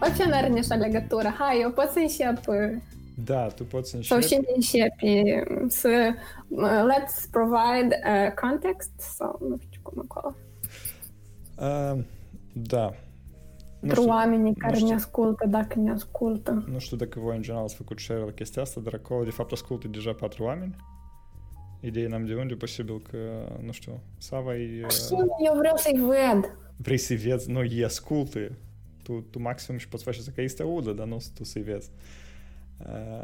Poți să ne niște legătură. Hai, eu pot să încep uh, Da, tu poți să începi. Sau și începe să... Uh, let's provide a context sau nu știu cum acolo. Uh, da. Pentru oamenii care știu. ne ascultă, dacă ne ascultă. Nu știu dacă voi în general ați făcut share la chestia asta, dar acolo de fapt ascultă deja patru oameni. Ideea n-am de unde, posibil că, nu știu, Sava e... Și eu vreau să-i văd. Vrei să-i vezi, nu, ei ascultă. Tu, tu maxim și poți face să că ei să te audă, dar nu tu să-i vezi.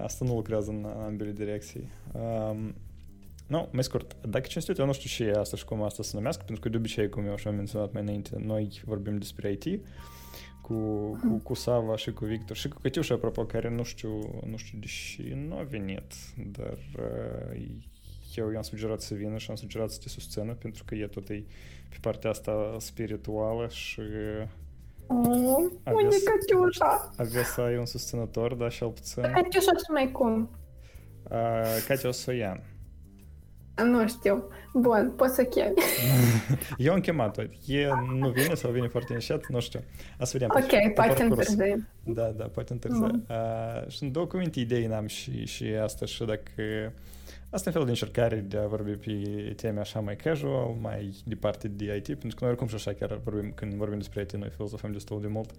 Asta nu lucrează în ambele direcții. Um, nu, mai scurt, dacă cinstit, eu nu știu și asta și cum asta se numească, pentru că de obicei, cum eu și am menționat mai înainte, noi vorbim despre IT cu, cu, cu Sava și cu Victor și cu Cătiușa, apropo, care nu știu, nu știu deși nu a venit, dar uh, eu i-am sugerat să vină și am sugerat să te susțină, pentru că e tot e pe partea asta spirituală și Oh, Aveți- unde Cătiușa? avea să ai un susținător, dar și puțin. Cătiușa ce mai cum? Uh, Katia Soian. Nu știu. Bun, poți să chemi. Eu am chemat-o. E nu vine sau vine foarte încet, nu știu. A să vedem. Ok, pe poate parcurs. întârzi. Da, da, poate întârzi. Mhm. Uh, și în două cuvinte idei n-am și, și asta și dacă... Asta e un fel de încercare de a vorbi pe teme așa mai casual, mai departe de IT, pentru că noi oricum și așa chiar vorbim, când vorbim despre IT, noi filozofăm destul de mult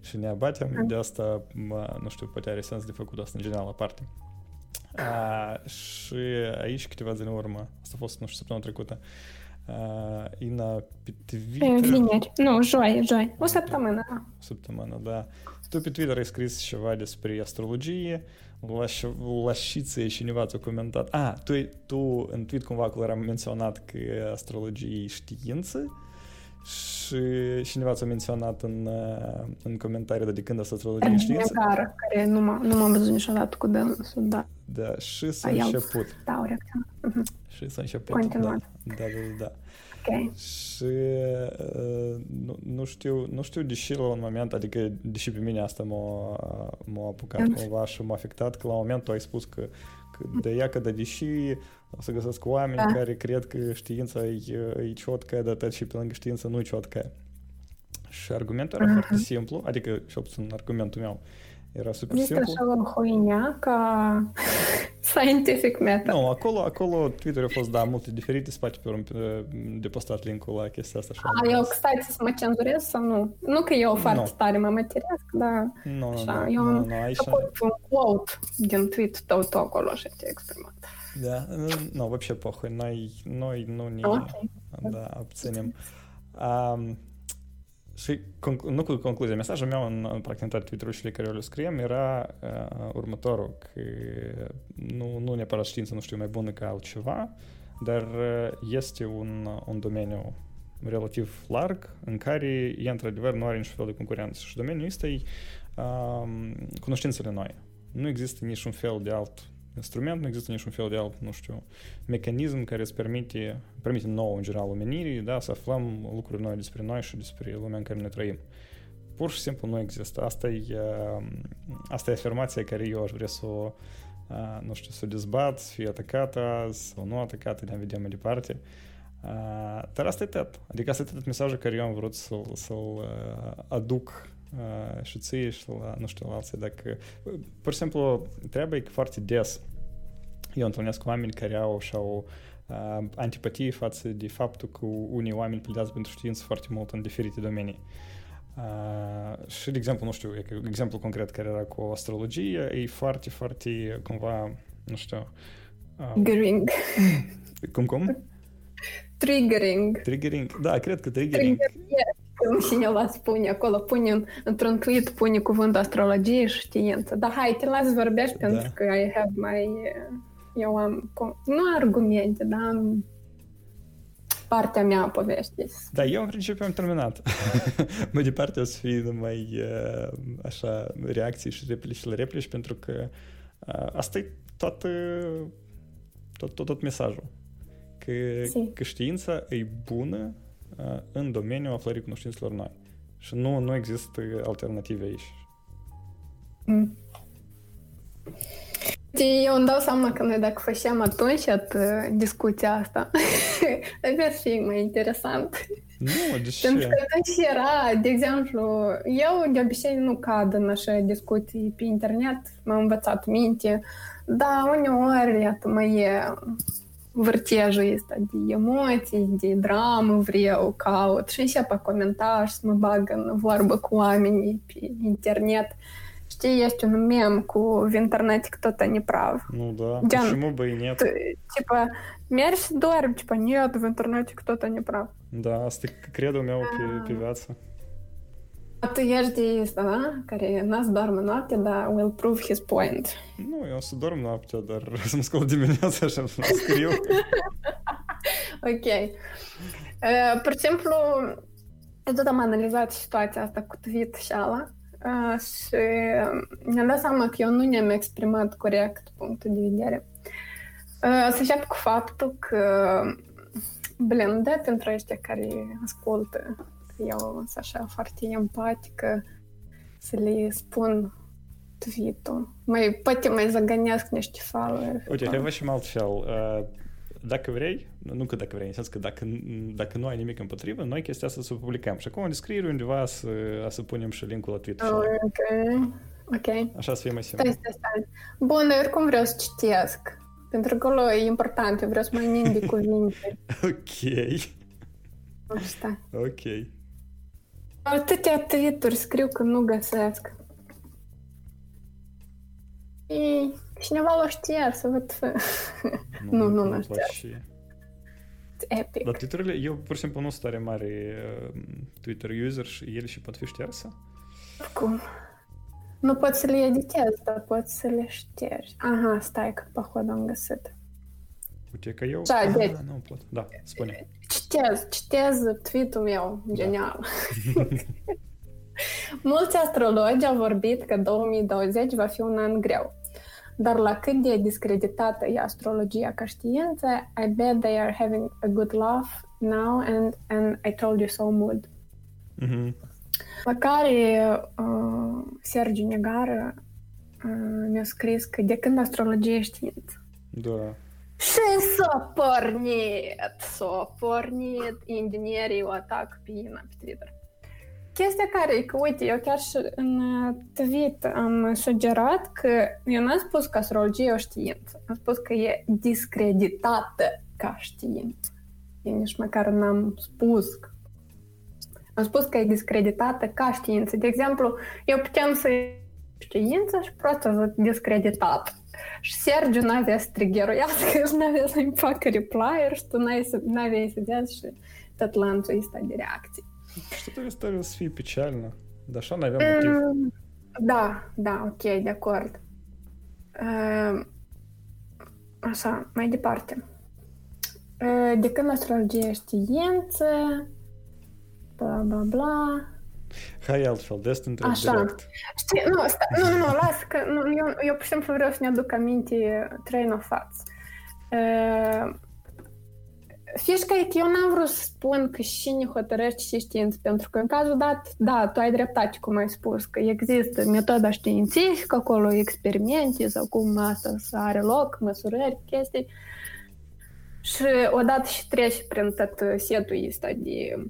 și ne abatem. Mhm. De asta, mă, nu știu, poate are sens de făcut asta în general aparte. A, și aici câteva zile în urmă, asta a fost, nu știu, săptămâna trecută, a, Ina pe Twitter, Vineri. Nu, joi, joi. O săptămână. da. o săptămână, da. Tu pe Twitter ai scris ceva despre astrologie, la, ș- la șiță cineva ți-a comentat. A, tu, tu în tweet cumva acolo era menționat că astrologie e știință și cineva ți-a menționat în, uh, în comentarii, dar de când asta astrologie e știință? Gar, care nu, m-a, nu m-am văzut niciodată cu dânsul, da. Da, și s-a Ai el. început. Da, o reacție. Mhm. Și s-a început. Continuat. Da, da, da, da. Ok. Și uh, nu, nu, știu, nu știu deși la un moment, adică deși pe mine asta m-a, m-a apucat Mm. cumva și m-a afectat, că la un moment tu ai spus că, că de ea că de deși o să găsesc oameni Da. care cred că știința e, e ciotcă, dar tot și pe lângă știință nu e ciotcă. Și argumentul era Mhm. foarte simplu, adică și puțin argumentul meu era super Este simplu. așa o hoinea ca scientific method. Nu, acolo, acolo Twitter a fost, da, multe diferite, spate pe urmă pe- de postat link-ul la chestia asta. și am A, eu, rămas. stai să mă cenzurez sau nu? Nu că eu foarte Nu. tare mă materiesc, dar Nu, nu, așa, nu, eu nu, am nu, aici... făcut un quote din tweet tău tu acolo și te exprimat. Да, ну, вообще похуй, noi, noi nu ne, Ok. da, abținem. Um, și conc- nu cu concluzia, mesajul meu în, în practic în toate Twitter-urile care eu le scriem era uh, următorul, că nu, nu neapărat știința nu știu mai bună ca altceva, dar uh, este un, un domeniu relativ larg în care ea într-adevăr nu are niciun fel de concurență și domeniul ăsta e um, cunoștințele noi. Nu există niciun fel de alt instrument, nu există niciun fel de alt, nu știu, mecanism care îți permite, permite nouă, în general, omenirii, da, să aflăm lucruri noi despre noi și despre lumea în care ne trăim. Pur și simplu nu există. Asta e, uh, asta e afirmația care eu aș vrea să o, uh, nu știu, să o dezbat, să fie atacată sau nu atacată, ne vedem mai departe. Uh, dar asta e tot. Adică asta e tot mesajul care eu am vrut să-l, să-l uh, aduc uh, și ție și la, nu știu, la alții. Dacă, pur și simplu, trebuie că foarte des eu întâlnesc oameni care au așa o uh, antipatie față de faptul că unii oameni plidează pentru știință foarte mult în diferite domenii. Uh, și, de exemplu, nu știu, e că exemplu concret care era cu astrologie, e foarte, foarte, cumva, nu știu... Uh, Triggering. cum, cum? Triggering. Triggering. Da, cred că triggering. Trigger, yes. Când cineva spune acolo, pune în, într-un tweet, pune cuvântul astrologie și știință. Dar hai, te las vorbești Da. pentru că I have my... Eu am, com- nu argumente, dar am partea mea a poveștii. Da, eu în principiu am terminat. mai departe o să fie numai uh, așa reacții și replici la replici, pentru că uh, asta e toată, tot, tot, tot mesajul. Că, Si. că știința e bună uh, în domeniul aflării cunoștințelor noi. Și nu, nu există alternative aici. Mm. Eu îmi dau seama că noi dacă făceam atunci discuția asta, ar fi mai interesant. Nu, de ce? Pentru că atunci era, de exemplu, eu de obicei nu cad în așa discuții pe internet, m-am învățat minte, dar uneori, iată, mai e w rtierzu jest tak, gdzie emocji, gdzie dramy, wreł, kaut, się po komentarz z баган, в larbek łamieni, интернет, что есть он мемку в интернете кто-то не прав. Ну да, Дян, почему бы и нет. Типа, мерч дорм, типа, нет, в интернете кто-то не прав. Да, а с ты кредо умел а. певаться. Pe viață. Tu ești de asta, da? Care n-ați doarmă noapte, dar will prove his point. Nu, eu o să dorm noaptea, dar să mă scol dimineața și să scriu. ok. Uh, pur și simplu, eu tot am analizat situația asta cu tweet și ala uh, și mi-am dat seama că eu nu ne-am exprimat corect punctul de vedere. Uh, să încep cu faptul că, blin, da, pentru ăștia care ascultă eu sunt așa foarte empatică să le spun tweet-ul. Mai, poate mai zagănesc niște follower. Uite, te văd și mai altfel. Uh, dacă vrei, nu că dacă vrei, în sens că dacă, dacă nu ai nimic împotrivă, noi chestia asta să o publicăm. Și acum în descriere undeva să, să punem și linkul la Twitter. Ok. Ok. Așa să fie mai simplu. Stai, stai, stai. Bun, eu oricum vreau să citesc. Pentru că acolo e important, eu vreau să mai nimbi cuvinte. ok. Asta. Ok. Atâtea tweet-uri scriu că nu găsesc. И cineva l-a șters, văd. nu, nu l-a șters. Epic. Dar Twitter-urile, eu pur și simplu nu sunt tare mare uh, Twitter user și ele și pot fi șterse? Cum? Nu poți să le editezi, dar poți să le ștergi. Aha, stai că pohodu am găsit. Uite că eu... Da, deci... Ah, nu pot. Da, spune. Citez, citez tweet-ul meu, genial. Da. Mulți astrologi au vorbit că 2020 va fi un an greu. Dar la cât de discreditată e astrologia ca știință, I bet they are having a good laugh now and, and I told you so mood. Mm-hmm. La care uh, Sergiu Negară uh, mi-a scris că de când astrologia e știință. Da. Și s-a pornit, s-a pornit, inginerii o atac pe Ina pe Twitter. Chestia care e că, uite, eu chiar și în uh, tweet am sugerat că eu n-am spus că astrologia e o știință, am spus că e discreditată ca știință. Eu nici măcar n-am spus că am spus că e discreditată ca știință. De exemplu, eu putem să știință și prost să discreditat. Și Sergiu n-avea să triggeruiască și n-avea să-mi facă replier și tu n-aveai să dea și tot lanțul ăsta de reacții. Și tot istoria o să fie pecealnă, dar așa n-aveam motiv. Da, da, ok, de acord. Uh, așa, mai departe. Uh, de când astrologie știință, bla bla bla, Hai altfel, de asta întreb Așa. direct. Știi, nu, sta, nu, nu, las, că nu, eu, eu pur și simplu vreau să ne aduc aminte train of thoughts. Uh, Fișca e că eu n-am vrut să spun că cine hotărăște și știință, pentru că în cazul dat, da, tu ai dreptate, cum ai spus, că există metoda științifică, acolo experimente sau cum asta să are loc, măsurări, chestii. Și odată și treci prin tot setul ăsta de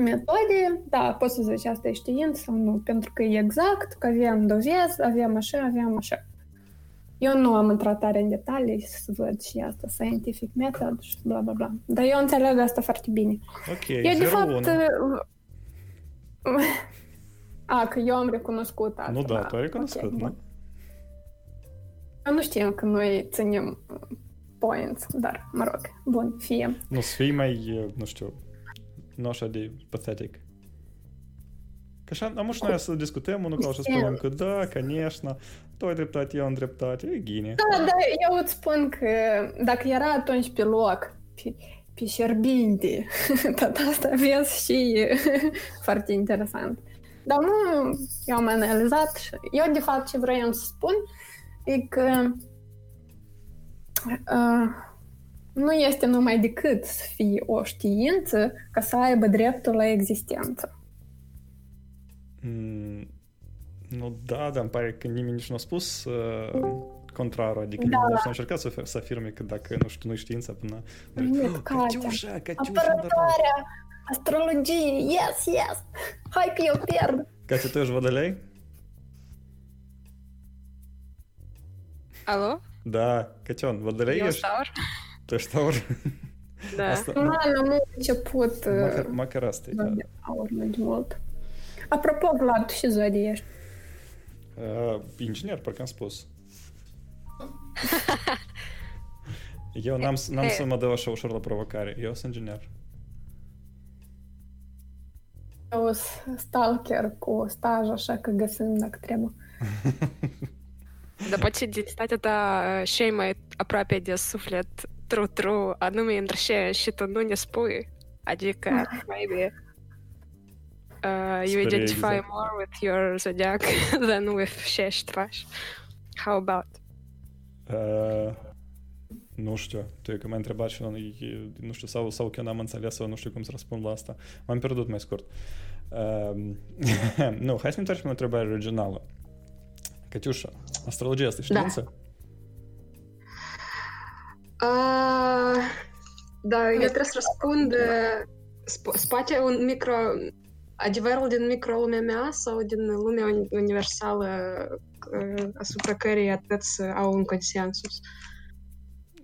metode, da, poți să zici asta e știință sau nu, pentru că e exact, că avem dovezi, avem așa, avem așa. Eu nu am intrat tare în detalii să văd și asta, scientific method și bla bla bla. Dar eu înțeleg asta foarte bine. Ok, eu, de 0, fapt, 1. A, că eu am recunoscut asta. Nu da, tu ai recunoscut, ok, nu? bun. Eu nu știam că noi ținem points, dar, mă rog, bun, fie. Nu, să fii mai, nu știu, nu așa de pathetic. Că așa, am și noi să discutăm unul ca și spunem că da, конечно, tu ai dreptate, eu am dreptate, e ghine. Da, da, eu îți spun că dacă era atunci pe loc, pe, pe șerbinte, tot asta vezi și foarte interesant. Dar nu, eu am analizat și eu de fapt ce vreau să spun e că uh, nu este numai decât să fie o știință ca să aibă dreptul la existență. Mm, nu da, dar îmi pare că nimeni nici nu a spus uh, contrarul, adică da. nici nu încercat să, să afirme că dacă, nu știu, nu știința până... Nu, oh, Catiușa, Catiușa, Apărătoarea astrologiei, yes, yes, hai că eu pierd. Катя, ты же водолей? Алло? Да, Котен, водолей Eu Taur. Tu ești taur? Da. Asta, Nu am început măcar, măcar asta e, da. de aur mai mult. Apropo, Vlad, tu ce zodie ești? Uh, inginer, parcă am spus. Eu n-am, n-am să mă dau așa ușor la provocare. Eu sunt inginer. Eu sunt stalker cu staj, așa că găsim dacă trebuie. Da poate identitatea ta și mai aproape de suflet true-true, anume între ce și tu nu ne spui. Adică, maybe uh, you Spre identify exact. more with your zodiac than with ce ești faci. How about? Uh, nu știu, tu e că m-ai întrebat și eu, nu știu, sau, sau că eu n-am înțeles sau nu știu cum să răspund la asta. M-am pierdut mai scurt. Uh, nu, hai să ne întoarcem la întrebarea originală. Cătiușa, astrologia asta e știință? Da. Uh, da, eu trebuie să răspund uh, sp- spate un micro adevărul din microlumea mea sau din lumea uni- universală uh, asupra cărei atâți au un consensus.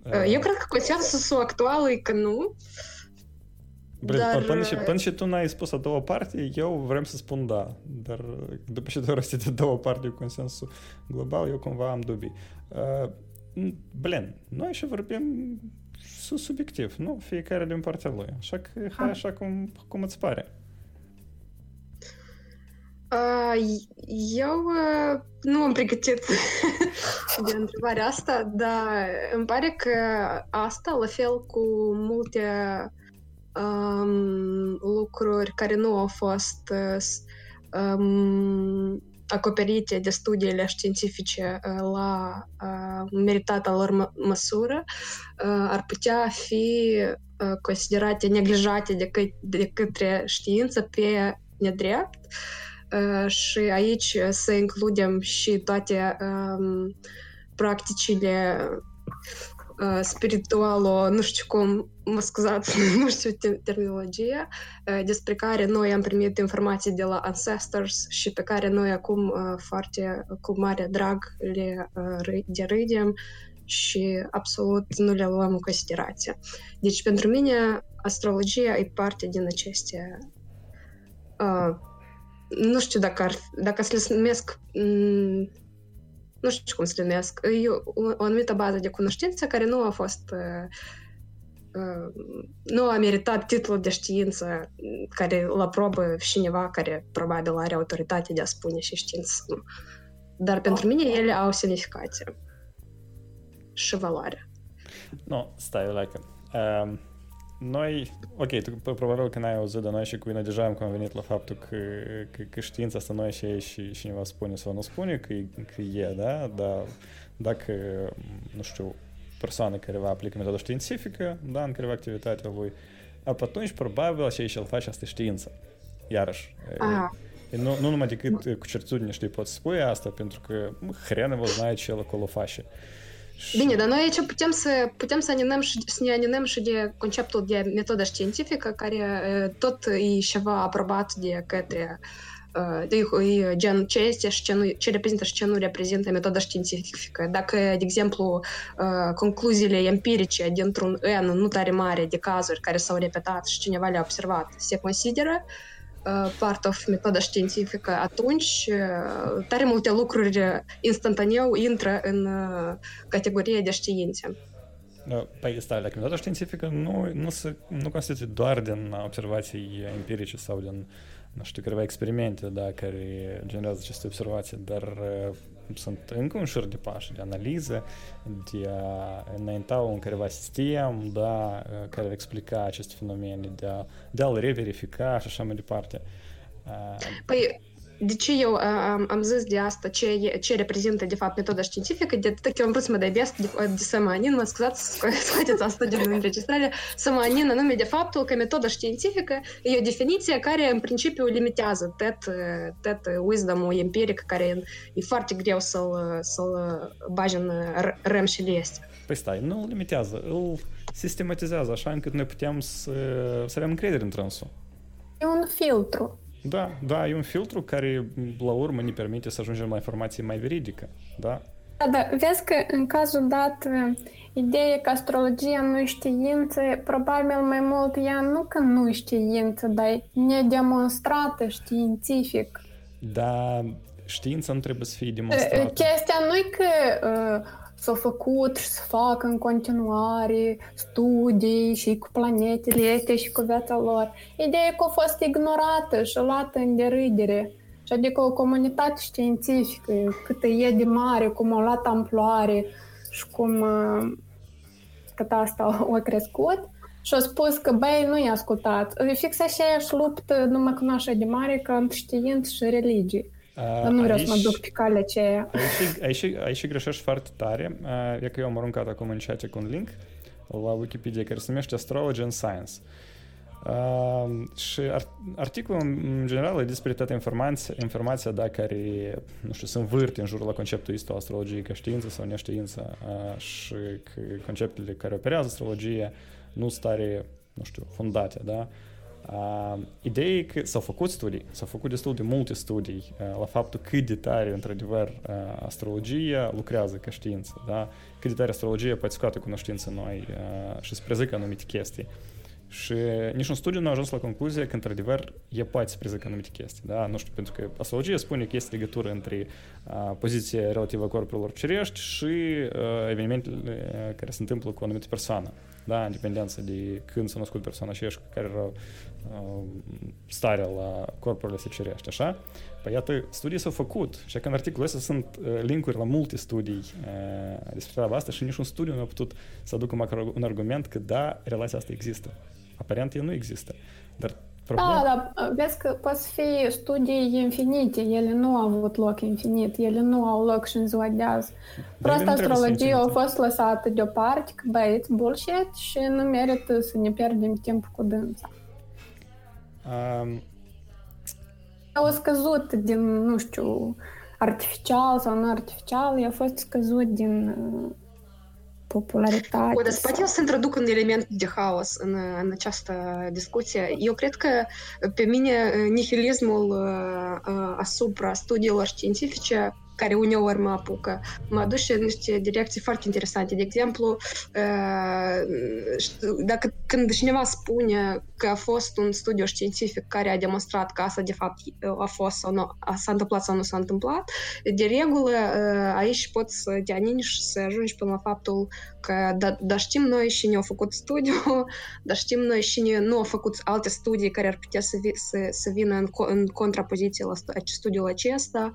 Uh, eu cred că consensusul actual e că nu. Bine, dar, până, și, uh, până și tu n-ai spus a doua parte, eu vrem să spun da. Dar după ce tu răstit a doua parte cu consensul global, eu cumva am dubii. Uh, blin, noi și vorbim su- subiectiv, nu? Fiecare din partea lui. Așa că hai așa cum, cum îți pare. Uh, eu uh, nu am pregătit de întrebarea asta, dar îmi pare că asta, la fel cu multe um, lucruri care nu au fost uh, s- um, acoperite de studiile științifice uh, la uh, meritata lor mă- măsură, uh, ar putea fi uh, considerate neglijate de, că- de către știință pe nedrept. Uh, și aici să includem și toate um, practicile uh, spiritualo, nu știu cum, mă scuzați, nu știu te- terminologia, uh, despre care noi am primit informații de la ancestors și pe care noi acum uh, foarte cu mare drag le uh, râ- derâdem și absolut nu le luăm în considerație. Deci pentru mine astrologia e parte din aceste uh, nu știu dacă, ar, dacă să le numesc, mm, nu știu cum să le numesc, e o, o anumită bază de cunoștință care nu a fost, uh, uh, nu a meritat titlul de știință mm, care la probă cineva care probabil are autoritate de a spune și știință sau nu. Dar pentru mine ele au semnificație și valoare. Nu, stai, like. Um, noi, ok, tu probabil că n-ai auzit de noi și cu mine deja am convenit la faptul că, că, că știința asta noi și ei și cineva spune sau nu spune că, e- că e, da? Dar dacă, nu știu, persoană care va aplică metoda științifică, da, în careva activitatea lui, a, atunci probabil și și el face asta e știință. Iarăși. e, Aha. e Nu, nu numai decât cu certitudine știi, poți spune asta, pentru că mă, hren его знает ce el acolo face. Și- Bine, dar noi aici putem să, putem să, aninăm și, să ne aninăm și de conceptul de metodă științifică, care uh, tot e ceva aprobat de către uh, de, e gen ce este și ce, nu, ce reprezintă și ce nu reprezintă metoda științifică. Dacă, de exemplu, uh, concluziile empirice dintr-un N nu tare mare de cazuri care s-au repetat și cineva le-a observat se consideră uh, part of metoda științifică, atunci uh, tare multe lucruri uh, instantaneu intră în uh, categorie de științe. Da, Păi stai, dacă metoda științifică nu, nu, se, nu constituie doar din observații empirice sau din, nu știu, câteva experimente, da, care generează aceste observații, dar uh, sunt încă un șir de pași de analiză, de a înainta un careva sistem, da, uh, care ar explica aceste fenomene, de, a, de a-l reverifica și așa mai departe. Uh, Păi, de ce eu am, am zis de asta, ce, ce reprezintă de fapt metoda științifică, de atât că eu am vrut să mă debesc de, de sămanin, mă scuzați, scoateți asta din înregistrare, sămanin anume de faptul că metoda științifică e o definiție care în principiu limitează tot, tot wisdom-ul empiric care e foarte greu să-l, să-l bagi în răm și leste. Păi stai, nu îl limitează, îl sistematizează așa încât noi putem să, să avem încredere în trânsul. E un filtru. Da, da, e un filtru care la urmă ne permite să ajungem la informație mai veridică, da? Da, da, vezi că în cazul dat, ideea că astrologia nu e știință, probabil mai mult ea nu că nu e știință, dar e nedemonstrată științific. Da, știința nu trebuie să fie demonstrată. Chestia nu e că uh, s-au făcut și să facă în continuare studii și cu planetele astea și cu viața lor. Ideea că a fost ignorată și luată în derâdere. Și adică o comunitate științifică, cât e de mare, cum a luat amploare și cum uh, cât asta a crescut, și a spus că, băi, nu i-a ascultat. E fix așa luptă numai cu așa de mare ca între știință și religie. Dar nu vreau aici, să mă duc pe calea aceea. Aici, aici, aici greșești foarte tare. E că eu am aruncat acum în chat cu un link la Wikipedia care se numește Astrology and Science. Uh, și articolul în general e despre toată informația, informația da, care, nu știu, se învârte în jurul la conceptul ăsta astrologiei ca știință sau neștiință uh, și că conceptele care operează astrologie nu stare, nu știu, fondate, da? Uh, ideea e că s-au făcut studii, s-au făcut destul de multe studii uh, la faptul cât de tare, într-adevăr, uh, astrologia lucrează ca știință, da? cât de tare astrologia poate scoate cunoștință noi uh, și să prezică anumite chestii. Și niciun studiu nu a ajuns la concluzia că, într-adevăr, e poate să prezică anumite chestii. Da? Nu știu, pentru că astrologia spune că este legătură între uh, poziția relativă a corpurilor cerești și uh, evenimentele care se întâmplă cu o anumită persoană. Da, în dependență de când s-a născut persoana și care erau uh, starea la corpurile se cerești, așa? Păi iată, studii s-au făcut și că în articolul ăsta sunt uh, linkuri la multe studii uh, despre treaba asta și niciun studiu nu a putut să aducă măcar un argument că da, relația asta există. Aparent ea nu există. Dar Problem? Da, dar vezi că pot fi studii infinite, ele nu au avut loc infinit, ele nu au loc și în ziua de azi. Prost astrologia a fost lăsată deoparte, că băi, it's bullshit și nu merită să ne pierdem timp cu dânsa. Um... Au scăzut din, nu știu, artificial sau nu artificial, a fost scăzut din popularitate. O, dar poate eu să introduc un element de haos în, în această discuție. Eu cred că pe mine nihilismul uh, asupra studiilor științifice care uneori mă apucă, mă duce în niște direcții foarte interesante. De exemplu, dacă când cineva spune că a fost un studiu științific care a demonstrat că asta de fapt a fost sau nu, s-a întâmplat sau nu s-a întâmplat, de regulă aici poți să te aningi și să ajungi până la faptul că da, da știm noi și ne-au făcut studiu, dar știm noi și ne, nu au făcut alte studii care ar putea să, vi, să, să vină în, în contrapoziție la studiul acesta,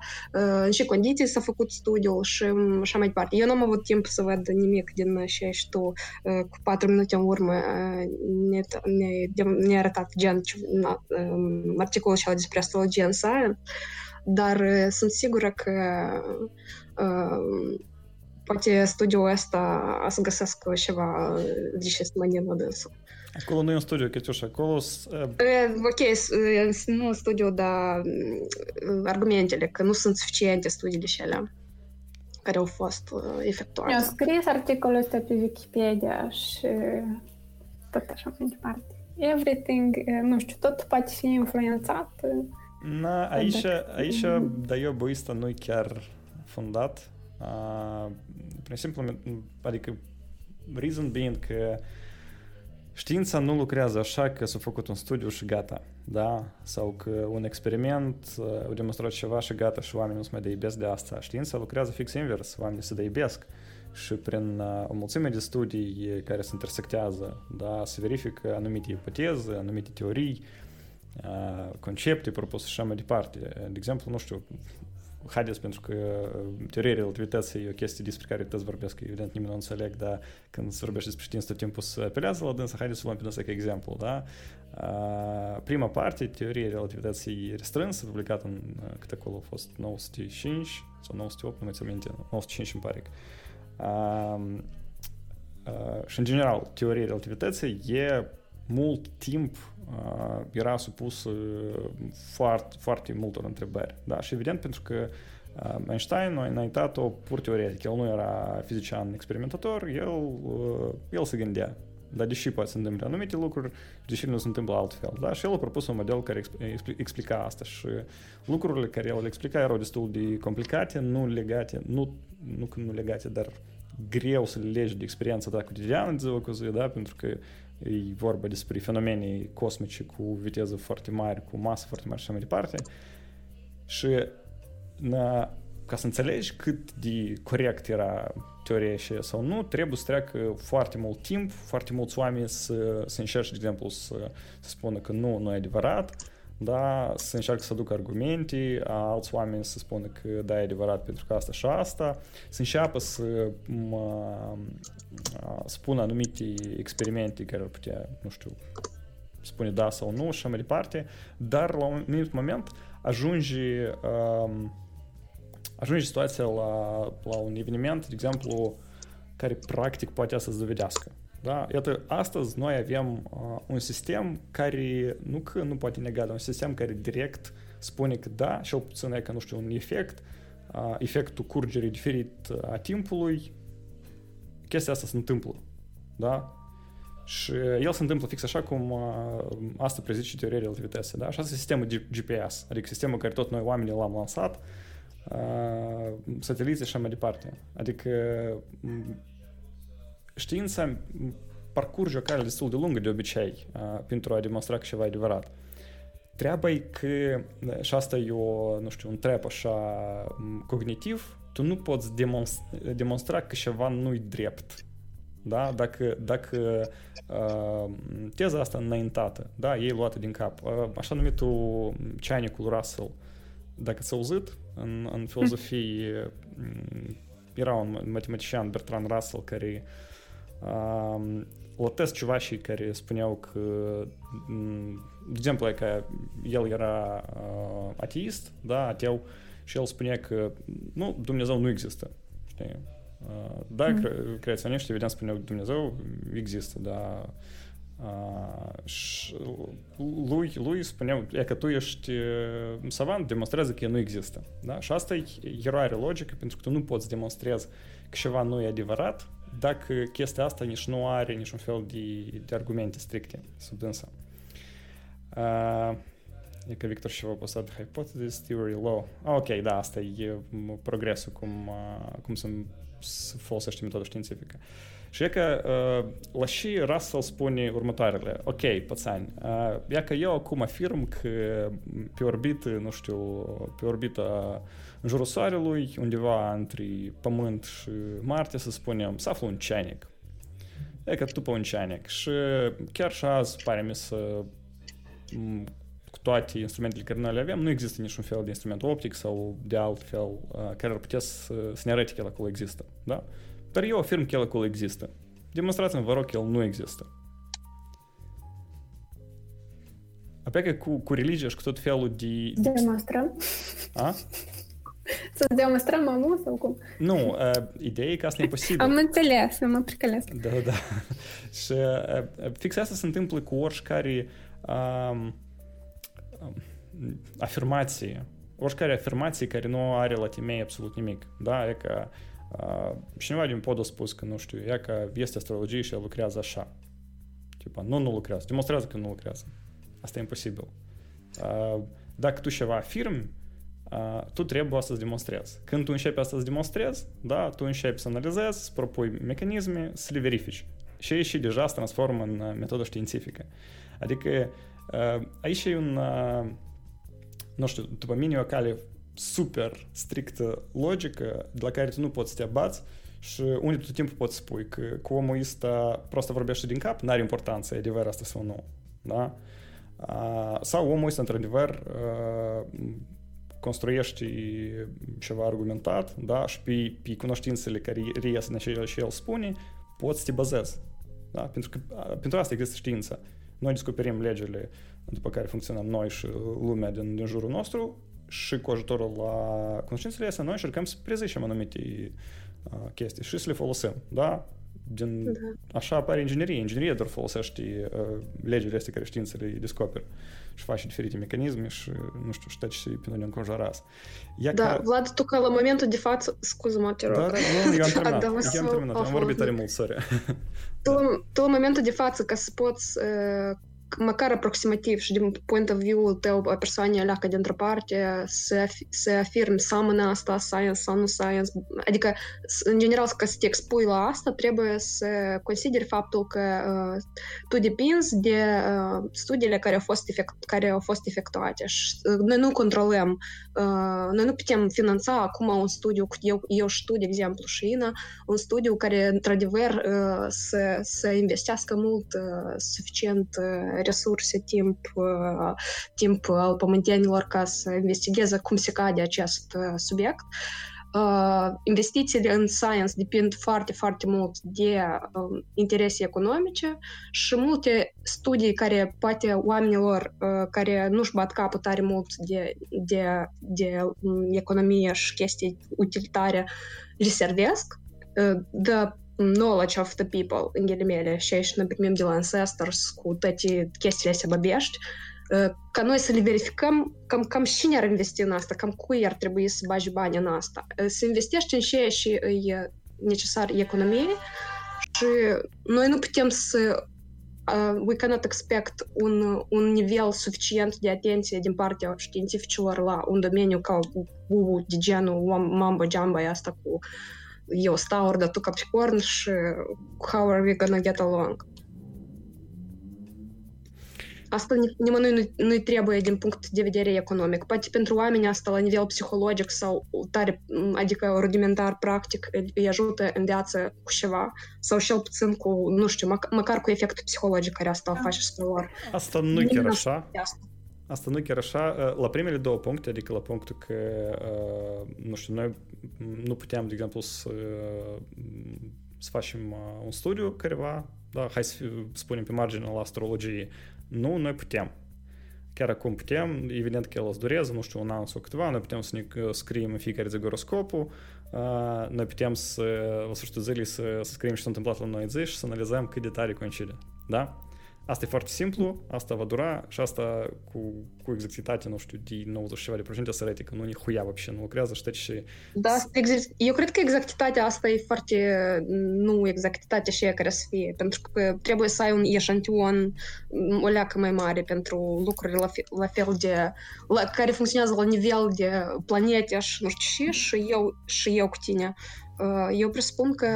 în ce condiții s-a făcut studiul și așa mai departe. Eu nu am avut timp să văd nimic din ce și tu cu patru minute în urmă ne, ne, ne-a arătat gen articolul și despre astrologie în Science, dar sunt sigură că poate studiul ăsta să găsesc ceva de ce să mă la dânsul. Acolo nu e un studiu, Cătiuș, acolo... Ok, nu studiu, dar argumentele, că nu sunt suficiente studiile și alea care au fost efectuate. Eu scris articolul ăsta pe Wikipedia și tot așa mai departe. Everything, nu știu, tot poate fi influențat. Na, aici, aici, dar eu băista nu chiar fundat. Uh, prin simplu, adică reason being că știința nu lucrează așa că s-a făcut un studiu și gata, da? Sau că un experiment a demonstrat ceva și gata și oamenii nu se mai deibesc de asta. Știința lucrează fix invers, oamenii se deibesc și prin o mulțime de studii care se intersectează, da, se verifică anumite ipoteze, anumite teorii, concepte propuse și așa mai departe. De exemplu, nu știu, Hades, pentru că teoria relativității e o chestie despre care toți vorbesc, evident nimeni nu înțeleg, dar când se vorbește despre știință, tot timpul se apelează la dânsa, haideți să luăm pe dânsa ca exemplu, da? Prima parte, teoria relativității restrânsă, publicată în cât acolo a fost 905 sau 908, nu mai țin minte, 905 îmi pare. Și în general, teoria relativității e mult timp uh, era supus uh, foarte, foarte multor întrebări. Da? Și evident pentru că uh, Einstein a înaintat-o pur teoretic. El nu era fizician experimentator, el, uh, el se gândea. Dar deși poate să întâmple anumite lucruri, deși nu se întâmplă altfel. Da? Și el a propus un model care explica asta și lucrurile care el le explica erau destul de complicate, nu legate, nu, nu, nu legate, dar greu să le legi de experiența ta cotidiană de ziua cu zi, da? pentru că e vorba despre fenomene cosmice cu viteză foarte mare, cu masă foarte mare și așa mai departe. Și na, ca să înțelegi cât de corect era teoria și sau nu, trebuie să treacă foarte mult timp, foarte mulți oameni să, să încerce, de exemplu, să, să spună că nu, nu e adevărat, da, să încearcă să aducă argumente, alți oameni să spună că da, e adevărat pentru că asta și asta, să înceapă să mă, spună anumite experimente care ar putea, nu știu, spune da sau nu și așa mai departe, dar la un anumit moment ajunge, um, ajunge situația la, la un eveniment, de exemplu, care practic poate să-ți dovedească da? Iată, astăzi noi avem uh, un sistem care nu că nu poate nega, dar un sistem care direct spune că da, cel puțin e că, nu știu, un efect, uh, efectul curgerii diferit a timpului, chestia asta se întâmplă. Da? Și el se întâmplă fix așa cum uh, asta prezice teoria relativității. Da? Și asta e sistemul GPS, adică sistemul care tot noi oamenii l-am lansat, uh, sateliți și așa mai departe. Adică știința parcurge o cale destul de lungă de obicei pentru a demonstra că ceva e adevărat. Treaba e că, și asta e o, nu știu, un trep așa cognitiv, tu nu poți demonstra, demonstra că ceva nu-i drept. Da? Dacă, dacă uh, teza asta înaintată, da, e luată din cap, uh, așa numitul ceainicul Russell, dacă ți-a auzit, în, în filozofie era un matematician, Bertrand Russell, care uh, la test ceva și care spuneau că, de exemplu, că el era uh, ateist, da, ateu, și el spunea că, nu, Dumnezeu nu există, știi? Uh, da, mm. cre- creaționiști, evident, spuneau că Dumnezeu există, dar uh, și lui, lui spuneau, e că tu ești savant, demonstrează că el nu există. Da? Și asta e eroare logică, pentru că tu nu poți demonstrezi că ceva nu e adevărat, dacă chestia asta nici nu are niciun fel de, de argumente stricte sub dânsa. Uh, e că Victor și-a postat Hypothesis Theory Law. Ah, ok, da, asta e progresul, cum, uh, cum să, să folosește metoda științifică. Și e că uh, la și Russell spune următoarele. Ok, pățani, uh, e că eu acum afirm că pe orbită, nu știu, pe orbită în jurul Soarelui, undeva între Pământ și Marte, să spunem, să află un ceanic. E că după un ceanic. Și chiar și azi pare mi să cu toate instrumentele care noi le avem, nu există niciun fel de instrument optic sau de alt fel care ar putea să, să ne arăte că el acolo există. Da? Dar eu afirm că el acolo există. Demonstrați-mi, vă rog, că el nu există. Apoi cu, cu religia și cu tot felul de... Demonstrăm. A? Să demonstrăm mamut sau cum? Nu, uh, ideea e că asta e imposibil. Am înțeles, am pricălesc. Da, da. Și uh, fix asta se întâmplă cu oricare um, afirmație, oricare afirmație care nu are la temei absolut nimic. Da, e că uh, cineva din pod a spus că, nu știu, e că este astrologie și el lucrează așa. Tipa, nu, nu lucrează. Demonstrează că nu lucrează. Asta e imposibil. Uh, dacă tu ceva afirmi, tu trebuie să-ți demonstrezi. Când tu începi să-ți demonstrezi, da, tu începi să analizezi, să propui mecanisme, să le verifici. Și și deja se transformă în metodă științifică. Adică aici e un, nu știu, după mine e o cale super strictă logică de la care tu nu poți să te abați și unde tot timpul poți spui că, că omul ăsta prost vorbește din cap, n-are importanță, e adevăr asta sau nu. Da? Sau omul ăsta, într-adevăr, construiești ceva argumentat, da, și pe, pe cunoștințele care reies în ce el, ce el spune, poți să te bazezi. Da? Pentru, că, pentru asta există știința. Noi descoperim legile după care funcționăm noi și lumea din, din jurul nostru și cu ajutorul la cunoștințele astea noi încercăm să prezicem anumite uh, chestii și să le folosim. Da? Din, da. Așa apare inginerie. Ingineria doar folosește uh, legile astea care știința le descoperă și face diferite mecanisme și, nu știu, și ce pe noi ne înconjorați. Ia da, ca... Vlad, tu ca la momentul de față, scuză-mă, te rog. Da, da, nu, eu am terminat, eu am terminat, am vorbit tare mult, sorry. Tu, tu la momentul de față, ca să poți uh, măcar aproximativ și din point of view tău a persoanei alea dintr-o parte să, să afirmi seamănă asta science sau nu science, adică în general ca să te expui la asta trebuie să consideri faptul că uh, tu depinzi de uh, studiile care au fost, efect, care au fost efectuate și uh, noi nu controlăm, uh, noi nu putem finanța acum un studiu, eu, eu știu de exemplu și Ina, un studiu care într-adevăr uh, să, să investească mult uh, suficient uh, resurse, timp, timp al pământenilor ca să investigheze cum se cade acest subiect. Uh, investițiile în science depind foarte, foarte mult de uh, interese economice și multe studii care poate oamenilor uh, care nu-și bat capul tare mult de, de, de um, economie și chestii utilitare le servesc, uh, de knowledge of the people, în ghilimele, și aici ne primim de la ancestors cu toate chestiile astea băbești, ca noi să le verificăm cam, cam cine ar investi în asta, cam cui ar trebui să bagi bani în asta. Să investești în ceea și e necesar economiei și noi nu putem să uh, we cannot expect un, un nivel suficient de atenție din partea științificilor la un domeniu ca uh, de genul mambo jamba asta cu uh, eu stau dar tu Capricorn și how are we gonna get along? Asta nimănui nu, nu trebuie din punct de vedere economic. Poate pentru oameni asta la nivel psihologic sau tare, adică rudimentar, practic, îi ajută în viață cu ceva sau cel puțin cu, nu știu, măcar cu efectul psihologic care asta da. face spre lor. Asta nu chiar așa. Asta. Asta nu chiar așa. La primele două puncte, adică la punctul că, nu știu, noi nu puteam, de exemplu, să, să facem un studiu careva, da, hai să spunem pe marginea la astrologie. Nu, noi putem. Chiar acum putem, evident că el îți durează, nu știu, un an sau câteva, noi putem să ne scriem în fiecare zi goroscopul, noi putem să, la sfârșitul zilei, să, să scriem ce s-a întâmplat la noi zi și să analizăm cât de tare coincide. Da? Asta e foarte simplu, asta va dura și asta cu, cu exactitate, nu știu, de 90 ceva de procente să arate că nu nihuia вообще nu lucrează, știi, și... Da, eu cred că exactitatea asta e foarte, nu exactitatea și care să fie, pentru că trebuie să ai un eșantion o leacă mai mare pentru lucruri la fel, la fel de, la, care funcționează la nivel de planete și nu știu și, și eu, și eu cu tine. Eu presupun că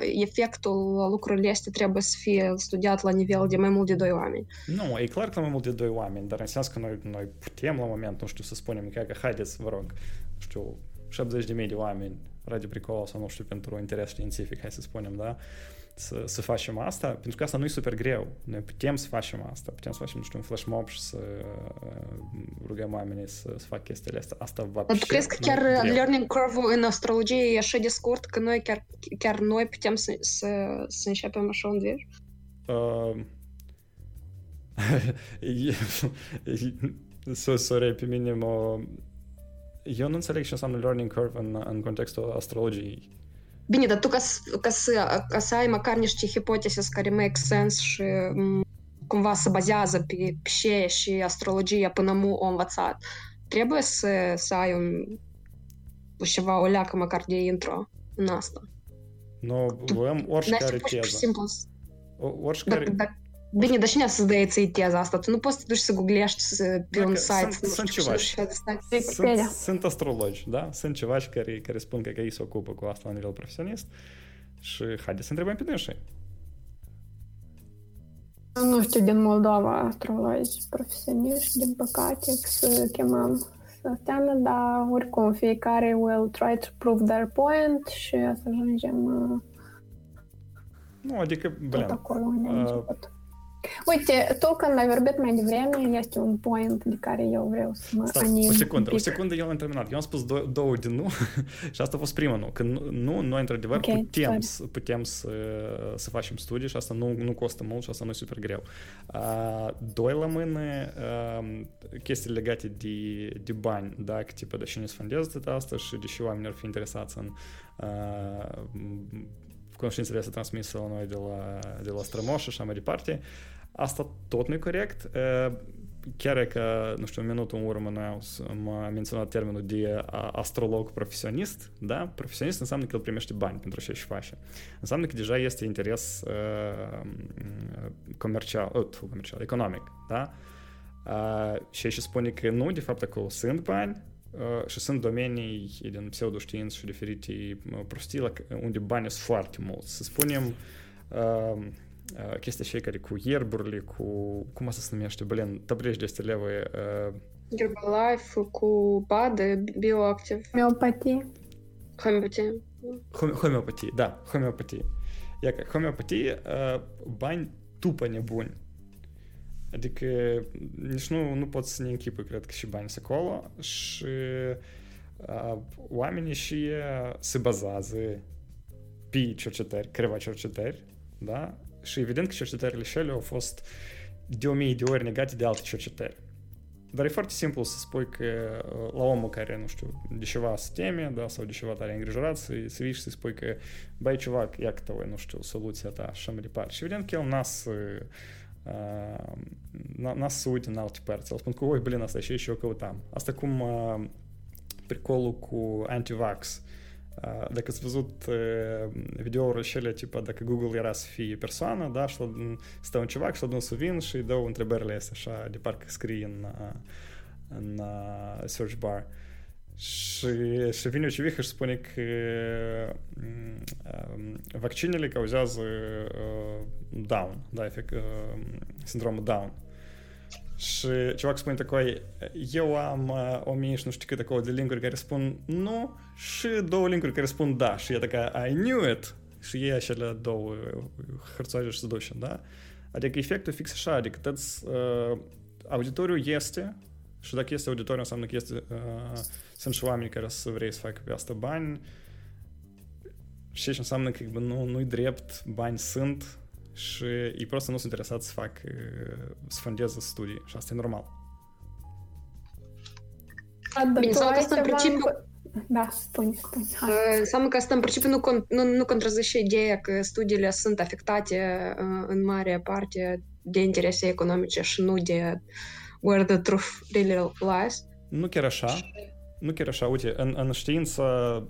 efectul lucrurilor este trebuie să fie studiat la nivel de mai mult de doi oameni. Nu, e clar că mai mult de doi oameni, dar înseamnă că noi, noi putem la moment, nu știu, să spunem că, că haideți, vă rog, știu, 70 de mii de oameni, radio pricol sau nu știu, pentru interes științific, hai să spunem, da? Să, să facem asta, pentru că asta nu e super greu. Noi putem să facem asta, putem să facem, nu știu, un flash mob și să rugăm oamenii să, să facă chestiile astea. Asta va Tu crezi că chiar greu. learning curve în astrologie e așa de scurt că noi chiar, chiar noi putem să, să, să începem așa un viaș? Uh, sorry, pe mine mă... Eu nu înțeleg ce înseamnă learning curve în, în contextul astrologiei. Bine, dar tu ca, ca, să, ca să ai măcar niște hipoteze care make sense și cumva se bazează pe, pe ce și astrologia până mu o învățat, trebuie să, să ai un ceva, o leacă măcar de intro în asta. Nu, voiam oricare teză. Oricare... Dar, dar, Bine, dar cine să dă ție teza asta? Tu nu poți să te duci să googlești pe un site. Sunt, sunt cevași. Sunt, sunt astrologi, da? Sunt cevași care, care spun că, că ei se ocupă cu asta la nivel profesionist și haideți să întrebăm pe dânsii. Nu știu din Moldova astrologi profesioniști, din păcate, să chemăm să steană, dar oricum fiecare will try to prove their point și să ajungem nu, adică, blem, tot acolo unde uh, început. Uite, tu când ai vorbit mai devreme, este un point de care eu vreau să mă Stați, anim o secundă, un o pic. secundă, eu am terminat. Eu am spus dou- două din nu și asta a fost prima nu. Că nu, nu noi într-adevăr Ok, putem, sorry. să, putem să, să facem studii și asta nu, nu costă mult și asta nu e super greu. Uh, doi la mână, uh, chestii legate de, de bani, da, că tipă de cine se fondează de asta și de ce oamenii ar fi interesați în uh, cunoștințele astea transmise la noi de la, de la strămoși și așa mai departe. Asta tot nu e corect. Uh, chiar e că, nu știu, un minut în urmă noi am menționat termenul de a- astrolog profesionist, da? Profesionist înseamnă că el primește bani pentru ce își face. Înseamnă că deja este interes uh, comercial, uh, tfu, comercial, economic, da? Uh, și aici spune că nu, de fapt acolo sunt bani, uh, și sunt domenii din pseudoștiință și diferite uh, prostii la c- unde banii sunt foarte mulți. Să spunem, uh, uh, chestia și care cu ierburile, cu, cum asta se numește, blin, tabreci de astea levые, uh, Herbalife cu BAD, bioactiv, Homeopatie. homeopatie. Home- homeopatie, da, homeopatie. Ia că homeopatie, uh, bani tupă nebuni. Adică nici nu, nu pot să ne închipui, cred că și bani sunt acolo și uh, oamenii și uh, se bazează pe cercetări, câteva cercetări, da? Și evident că cercetările și ele au fost de o mie de ori negate de alte cercetări. Dar e foarte simplu să spui că uh, la omul care, nu știu, de ceva se teme, da, sau de ceva tare îngrijorat, să, să vii și să spui că, băi, ceva, ia că nu știu, soluția ta și așa mai departe. Și evident că el n-a să, uh, n-a, n-a să uite în alte părți. El spun că, oi, blin, asta e și și eu căutam. Asta cum uh, pricolul cu anti-vax. Uh, Dacă ați văzut uh, videourile și ele, tipa, dacă Google era să fie persoană, da, și la- stă un civac și la dânsul vin și îi dă întrebările astea, așa, de parcă scrie în, uh, în uh, search bar. Și, și vine o civică și spune că mm, um, vaccinele cauzează uh, Down, da, efect, uh, sindromul Down. Și ceva spune tacoi, eu am uh, o mie și nu știu cât acolo de linkuri care spun nu și două linkuri care spun da. Și e така, I knew it. Și ei așa două hărțoaje și se duce, da? Adică efectul fix așa, adică tăți, uh, auditoriul este și dacă este auditoriu înseamnă că este, uh, sunt și oameni care să vrei să facă pe asta bani și aici înseamnă că bă, nu, nu-i drept, bani sunt și ei просто nu sunt interesați să facă, să fondeze studii și asta e normal. Dar Bine, tu sau ai asta în ceva principiu- în- Da, spune, spune. Hai. Uh, Înseamnă că asta în principiu nu, con- nu, nu contrazice ideea că studiile sunt afectate uh, în mare parte de interese economice și nu de where the truth really lies. Nu chiar așa. Nu chiar așa. Uite, în, în știință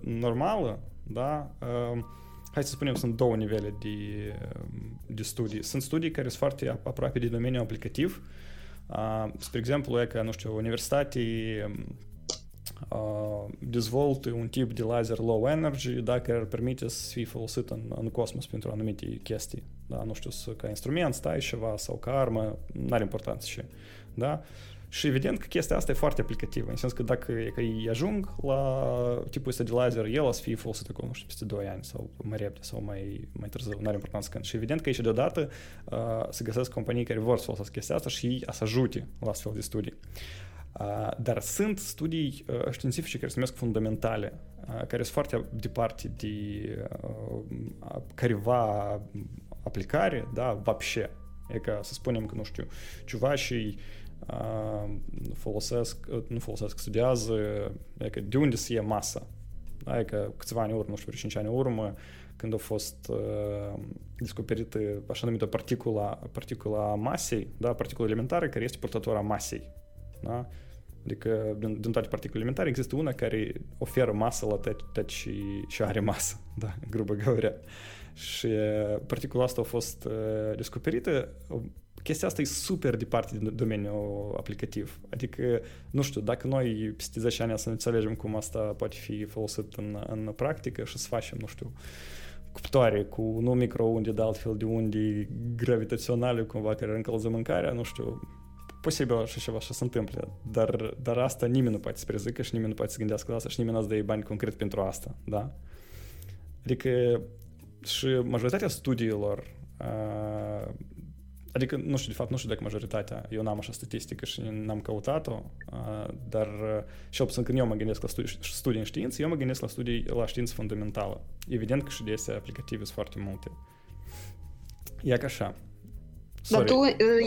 normală, da, um, hai să spunem, sunt două nivele de, um, de studii. Sunt studii care sunt foarte ap- aproape de domeniul aplicativ. Uh, spre exemplu, e că, nu știu, universitate um, uh, dezvoltă un tip de laser low energy, da, care ar permite să fie folosit în, în cosmos pentru anumite chestii. Da, nu știu, să, ca instrument, stai ceva sau ca armă, n-are importanță și, da. Și evident că chestia asta e foarte aplicativă, în sens că dacă e că îi ajung la tipul ăsta de laser, el o să fie folosit acum, nu știu, peste 2 ani sau mai repede sau mai, mai târziu, nu are importanță când. Și evident că aici deodată uh, se găsesc companii care vor să folosească chestia asta și ei să ajute la astfel de studii. Uh, dar sunt studii uh, științifice care se numesc fundamentale, uh, care sunt foarte departe de uh, careva aplicare, da, вообще. E ca să spunem că, nu știu, ciuvașii uh, folosesc, nu folosesc, studiază, e că de unde se ia masa. Da, e că câțiva ani urmă, nu știu, vreo 5 ani urmă, când a fost uh, descoperită așa numită particula, particula masei, da, particula elementară care este purtătoarea masei. Da? Adică din, din toate particulele elementare există una care oferă masă la tot, tot și, și are masă, da, grubă говоря. Și particula asta a fost uh, descoperită. Chestia asta e super departe din domeniul aplicativ. Adică, nu știu, dacă noi peste 10 ani să înțelegem cum asta poate fi folosit în, în practică și să facem, nu știu, cuptoare cu nu microunde, de altfel de unde gravitaționale cumva care încălză mâncarea, nu știu, posibil așa ceva să se întâmple, dar, dar asta nimeni nu poate să prezică și nimeni nu poate să gândească la asta și nimeni nu-ți dă bani concret pentru asta, da? Adică și majoritatea studiilor uh, Adică, nu știu, de fapt, nu știu dacă majoritatea, eu n-am așa statistică și n-am căutat-o, dar și obțin când eu mă gândesc la studii, studii în știință, eu mă gândesc la studii la știință fundamentală. Evident că și de astea aplicative sunt foarte multe. E ca așa. Dar tu,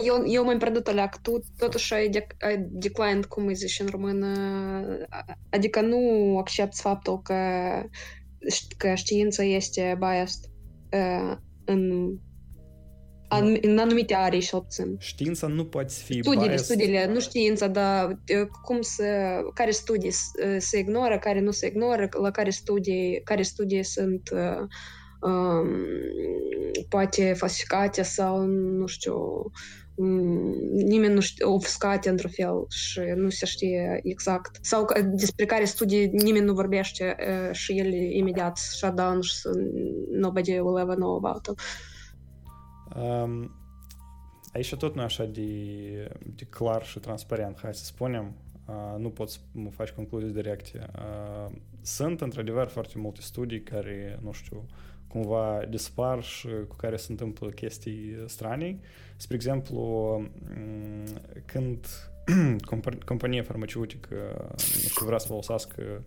eu, eu mă pierdut alea, tu totuși ai, de, ai declined, cum îi zici în română, adică nu accepti faptul că, că știința este biased uh, în în anumite arii și obțin. Știința nu poate fi Studiile, biased. studiile, nu știința, dar cum să, care studii se ignoră, care nu se ignoră, la care studii, care studii sunt uh, um, poate falsificate sau, nu știu, nimeni nu știe, ofuscate într-un fel și nu se știe exact. Sau despre care studii nimeni nu vorbește și ele imediat shut down și nobody will ever know about it. Um, aici tot nu e așa de, de clar și transparent, hai să spunem. Uh, nu poți să faci concluzii directe. Uh, sunt, într-adevăr, foarte multe studii care, nu știu, cumva dispar și cu care se întâmplă chestii stranii. Spre exemplu, când compania farmaceutică, nu știu, vrea să folosească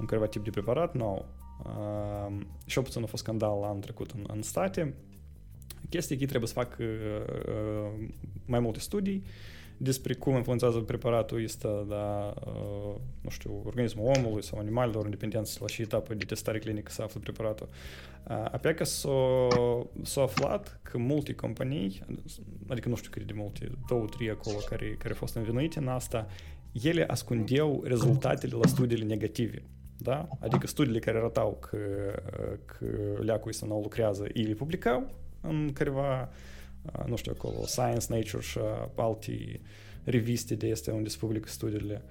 un careva tip de preparat nou, uh, și o puțin a fost scandal anul trecut în, în state, chestii aici trebuie să fac uh, mai multe studii despre cum influențează preparatul ăsta, da, uh, nu știu, organismul omului sau animalelor, independență la și etapă de testare clinică să află preparatul. Uh, apoi că s-a, s-a aflat că multe companii, adică nu știu cât de multe, două, trei acolo care, care au fost învinuite în asta, ele ascundeau rezultatele la studiile negative. Da? Adică studiile care arătau că, că leacul ăsta nu lucrează, ei le publicau, în careva, nu știu, acolo, Science, Nature și alte reviste de este unde se publică studiile.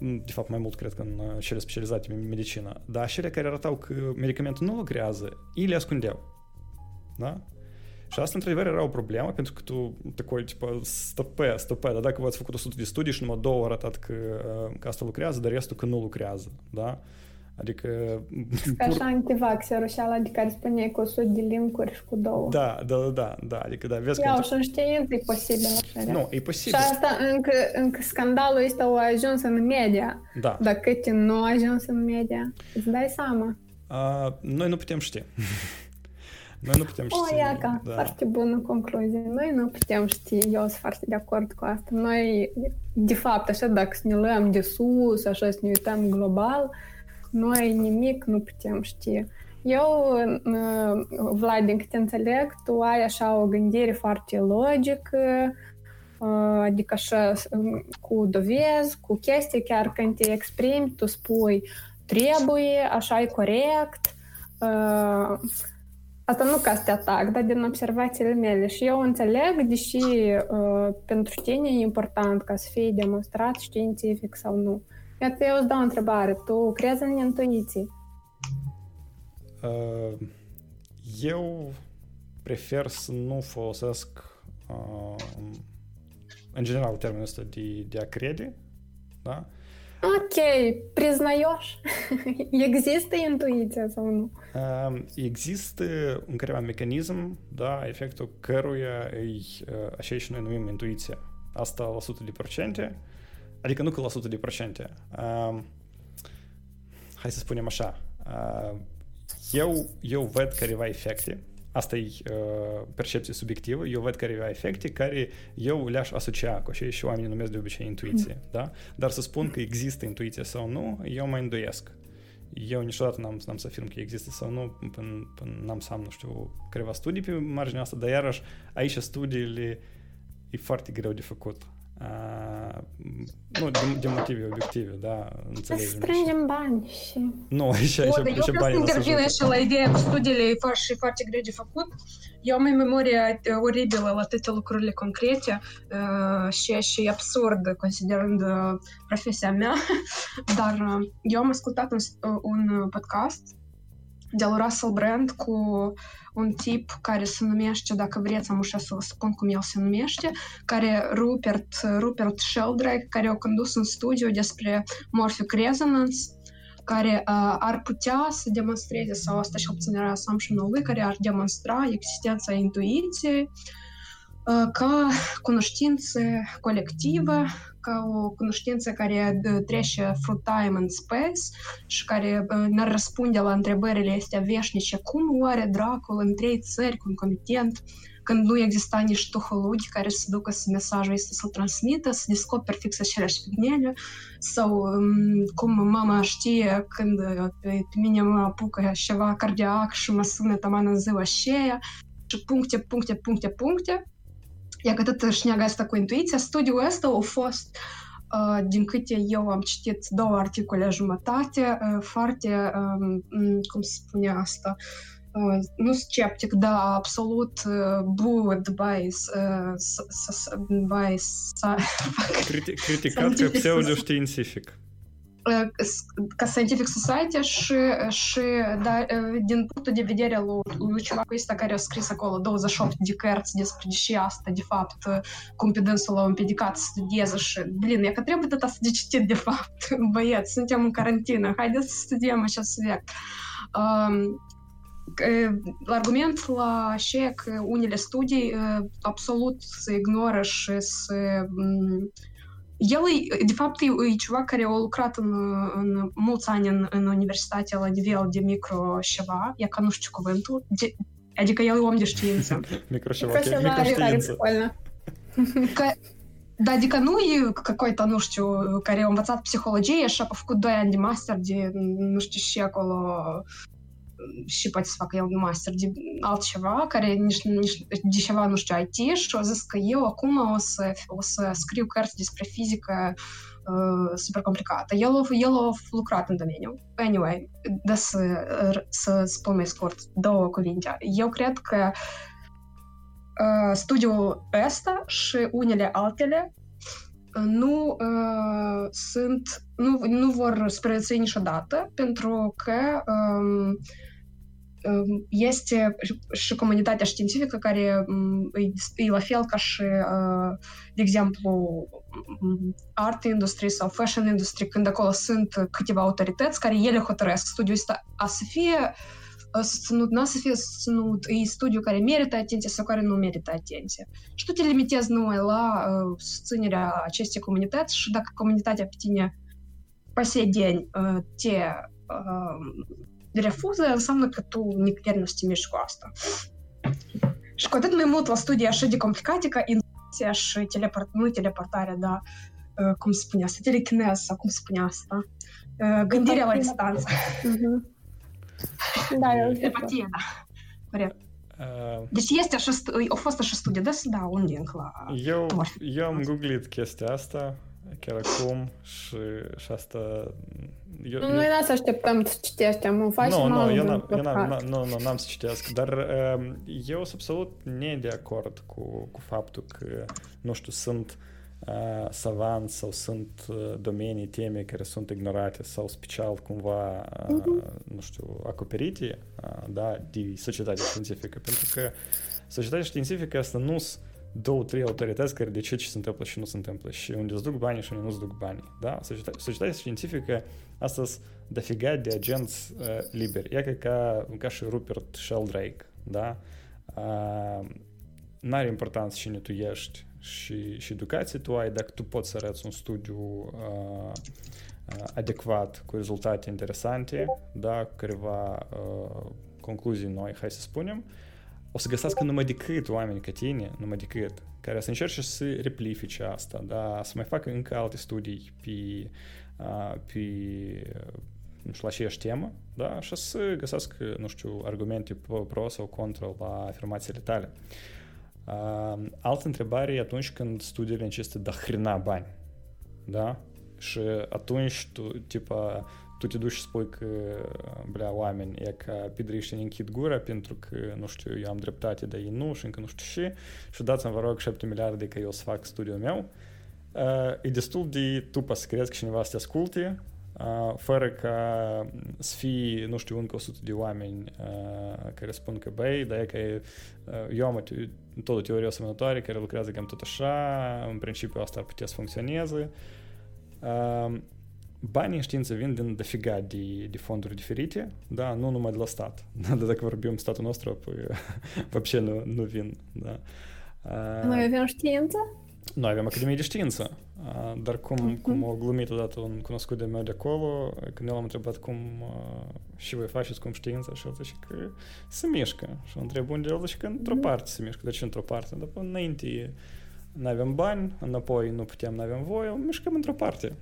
De fapt, mai mult cred că în cele specializate în medicină. Dar cele care arătau că medicamentul nu lucrează, ei le ascundeau. Da? Și asta, într-adevăr, era o problemă, pentru că tu, такой, типа, stopă, stopă, dar dacă v-ați făcut 100 de studii și numai două arătat că, că asta lucrează, dar restul că nu lucrează, da? Adică... Ca așa antivaxerul și ala de care spune cu 100 de linkuri și cu două. Da, da, da, da, adică da, vezi Iau, că... și în știință e posibil așa. Nu, e posibil. Și asta, încă, încă scandalul ăsta a ajuns în media. Da. Dar câte nu a ajuns în media, îți dai seama. A, noi nu putem ști. Noi nu putem ști. O, iaca, da. foarte bună concluzie. Noi nu putem ști, eu sunt foarte de acord cu asta. Noi, de fapt, așa, dacă să ne luăm de sus, așa să ne uităm global, noi nimic nu putem ști. Eu, Vlad, din câte înțeleg, tu ai așa o gândire foarte logică, adică așa cu dovezi, cu chestii, chiar când te exprimi, tu spui trebuie, așa e corect. Asta nu ca să te atac, dar din observațiile mele. Și eu înțeleg, deși uh, pentru tine e important ca să fie demonstrat științific sau nu. Iată, eu îți dau o întrebare. Tu crezi în intuiții? Uh, eu prefer să nu folosesc uh, în general termenul ăsta de, de a crede, da? Ok, priznaioși. Există intuiția sau nu? Uh, există un careva mecanism, da, efectul căruia e uh, așa și noi numim intuiția. Asta la 100 de procente, adică nu că la 100 de procente. Uh, hai să spunem așa, uh, eu, eu văd careva efecte, asta e uh, percepție subiectivă, eu văd careva efecte care eu le-aș asocia cu așa și oamenii numesc de obicei intuiție, mm. da? Dar să spun că există intuiție sau nu, eu mă îndoiesc. Eu niciodată n-am, n-am să afirm că există sau nu, până, până n-am să am, nu știu, câteva studii pe marginea asta, dar iarăși aici studiile e foarte greu de făcut nu, de, de motive obiective, da, înțelegem. Să strângem bani și... Nu, aici, aici, aici, aici banii nu se și la ideea cu studiile faci și foarte greu de făcut. Eu am în memoria oribilă la toate lucrurile concrete uh, și, și absurd, considerând uh, profesia mea, dar uh, eu am ascultat un, un podcast de la Russell Brand cu un tip care se numește, dacă vreți, am ușa să vă spun cum el se numește, care Rupert, Rupert Sheldrake, care a condus un studiu despre morphic resonance, care uh, ar putea să demonstreze, sau asta și obținerea assumption lui, care ar demonstra existența intuiției ca cunoștințe colective, ca o cunoștință care trece through time and space și care ne răspunde la întrebările astea veșnice. Cum oare dracul în trei țări concomitent când nu exista nici tuholugi care să ducă să mesajul este să-l transmită, să descoperi fix aceleași figmele, sau cum mama știe când pe mine mă apucă ceva cardiac și mă sună taman în ziua aceea, și puncte, puncte, puncte, puncte. E intuiția. Studiul ăsta a fost din câte eu am citit două articole jumătate, foarte, cum se spune asta, nu sceptic, da, absolut buд by, by Criticat ca pseudoștiințific ca Scientific Society și, și da, din punctul de vedere al lui cevacul ăsta care a scris acolo 28 de cărți despre deși asta, de fapt, cum pe dânsul l-au împiedicat să studieze și, blin, e că trebuie tot asta de citit, de fapt, băieți, suntem în carantină, haideți să studiem acest subiect. Um, argument la ce că unele studii absolut se ignoră și se el e, de fapt, e, e ceva care a lucrat în, în mulți ani în, în universitate la nivel de micro ceva, e ca nu știu cuvântul, de, adică el e om de știință. micro ceva, microștiință. Că, da, adică nu e какой-то, nu știu, care a învățat psihologie și a făcut 2 ani de master de nu știu și acolo și poate să facă el un master de altceva, care nici, nici de ceva, nu știu, IT și o zis că eu acum o să, o să scriu cărți despre fizică uh, super complicată. El, el a lucrat în domeniu. Anyway, da să, să spun mai scurt două cuvinte. Eu cred că uh, studiul ăsta și unele altele nu uh, sunt, nu, nu vor supraviețui niciodată, pentru că um, este și comunitatea științifică care e la fel ca și, de exemplu, art industry sau fashion industry, când acolo sunt câteva autorități care ele hotărăsc studiul ăsta a să fie susținut, n-a să fie susținut, e studiu care merită atenție sau care nu merită atenție. Și tu te limitezi numai la uh, susținerea acestei comunități și dacă comunitatea pe tine pe uh, te uh, refuză, înseamnă că tu nicăieri nu stimești cu asta. Și cu atât mai mult la studii așa de complicate ca intuiția și teleport, nu teleportarea, dar cum se spune asta, telechinez sau cum se spune asta, gândirea la distanță. Da, eu Empatie, da. Corect. Deci este așa, a fost așa studie, da, să dau un link la... Eu, eu am googlit chestia asta chiar acum și, și asta... Eu, nu, noi n să așteptăm să citești, am faci nu, nu, eu n-am, eu n-am, nu, nu, n-am să citesc, dar uh, eu sunt absolut ne de acord cu, cu faptul că, nu știu, sunt uh, savanți sau sunt uh, domenii, teme care sunt ignorate sau special cumva, uh, uh-huh. nu știu, acoperite, uh, da, de societatea științifică, pentru că societatea științifică asta nu sunt două, trei autorități care decid ce se întâmplă și nu se întâmplă și unde îți duc banii și unde nu îți duc banii. Da? Societatea științifică astăzi dofiga de agenți uh, liberi. E ca, ca și Rupert Sheldrake. Da? Uh, n-are importanță cine tu ești și, și educație tu ai dacă tu poți să arăți un studiu uh, adecvat, cu rezultate interesante, da, cu careva uh, concluzii noi, hai să spunem, uh, o să găsească numai decât oameni ca tine, numai decât, care să încerce să replifice asta, da, să mai facă încă alte studii pe, pe nu știu, la aceeași temă, da, și să găsească, nu știu, argumente pro sau contra la afirmațiile tale. Uh, altă întrebare e atunci când studiile necesită de hrina bani, da? Și atunci tu, tipa, tu te duci și spui că, blea, oameni, e ca pidriște ne închid gura pentru că, nu știu, eu am dreptate, dar ei nu și încă nu știu ce și dați-mi, vă rog, 7 miliarde că eu să fac studiul meu. Uh, e destul de tupă să crezi că cineva să te asculte, uh, fără ca să fie, nu știu, încă 100 de oameni uh, care spun că, băi, dar e că eu am tot o teorie asemănătoare care lucrează cam tot așa, în principiu asta ar putea să funcționeze. Uh, banii în știință vin din dofiga de, de fonduri diferite, da, nu numai de la stat. Da, dar dacă vorbim statul nostru, apoi вообще nu, nu vin. Da. Noi avem știință? Noi avem Academie de Știință, dar cum, uh-huh. cum o glumit odată un cunoscut de meu de acolo, când eu l-am întrebat cum și voi faceți cum știința, și el zice că se mișcă. Și întreb unde el zice că într-o parte se mișcă. De ce într-o parte? Dar înainte nu avem bani, înapoi nu putem, nu avem voie, mișcăm într-o parte.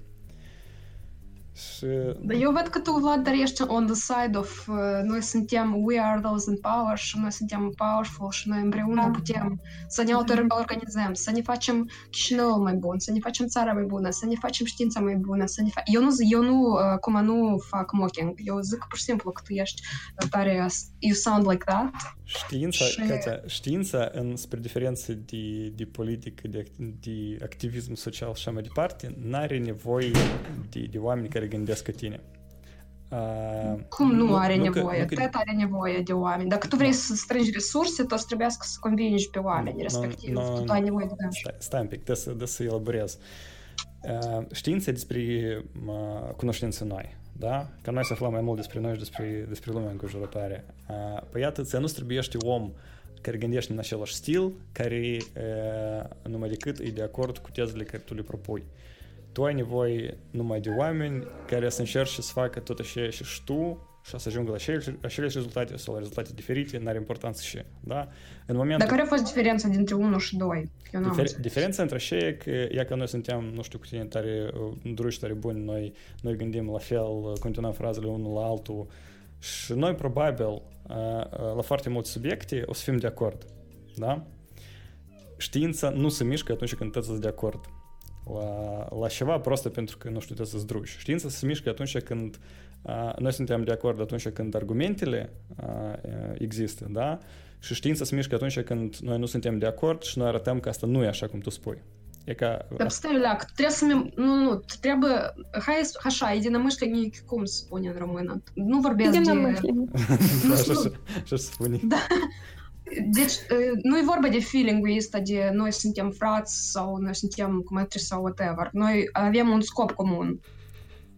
Și... Dar eu văd că tu, Vlad, dar ești on the side of uh, noi suntem, we are those in power și noi suntem powerful și noi împreună da. putem să ne auto-organizăm, să ne facem Chișinăul mai bun, să ne facem țara mai bună, să ne facem știința mai bună, să ne fa- Eu nu, eu nu, uh, cum nu fac mocking, eu zic pur și simplu că tu ești tare, you sound like that. Știința, și... Katia, știința, în, spre diferență de, de politică, de, de activism social și așa mai departe, n-are nevoie de, de oameni care gândesc ca tine. Uh, Cum nu, nu are nu nevoie? Că, nu că... are nevoie de oameni. Dacă tu vrei no. să strângi resurse, tu trebuie să convingi pe oameni, no, respectiv. No, tu ai nevoie de Stai, stai un pic, de să, de să elaborez. Uh, știința despre uh, cunoștințe noi, da? Ca noi să aflăm mai mult despre noi și despre, despre lumea înconjurătoare. Uh, păi iată, ți nu străbuiește om care gândește în același stil, care uh, numai decât e de acord cu tezele care tu le propui. Uh, tu ai nevoie numai de oameni care să încerce să facă tot așa și tu și să ajungă la aceleași, aceleași rezultate sau la rezultate diferite, n-are importanță și, da? În momentul... Dar care a fost diferența dintre 1 și 2? Difer- diferența între așa e că, e că noi suntem, nu știu, cu tine tare druși, tare buni, noi, noi gândim la fel, continuăm frazele unul la altul și noi probabil la foarte multe subiecte o să fim de acord, da? Știința nu se mișcă atunci când toți de acord la, la ceva просто pentru că, nu știu, trebuie să zdruși. Știința se mișcă atunci când a, noi suntem de acord atunci când argumentele a, există, da? Și știința se mișcă atunci când noi nu suntem de acord și noi arătăm că asta nu e așa cum tu spui. E ca... Dar stai, Leac, trebuie să... Mi... Nu, nu, trebuie... Hai, așa, единомышленник, cum spune în română? Nu vorbesc de... Единомышленник. Așa spune. Da. deci, nu e vorba de feeling-ul ăsta de noi suntem frați sau noi suntem cum sau whatever. Noi avem un scop comun.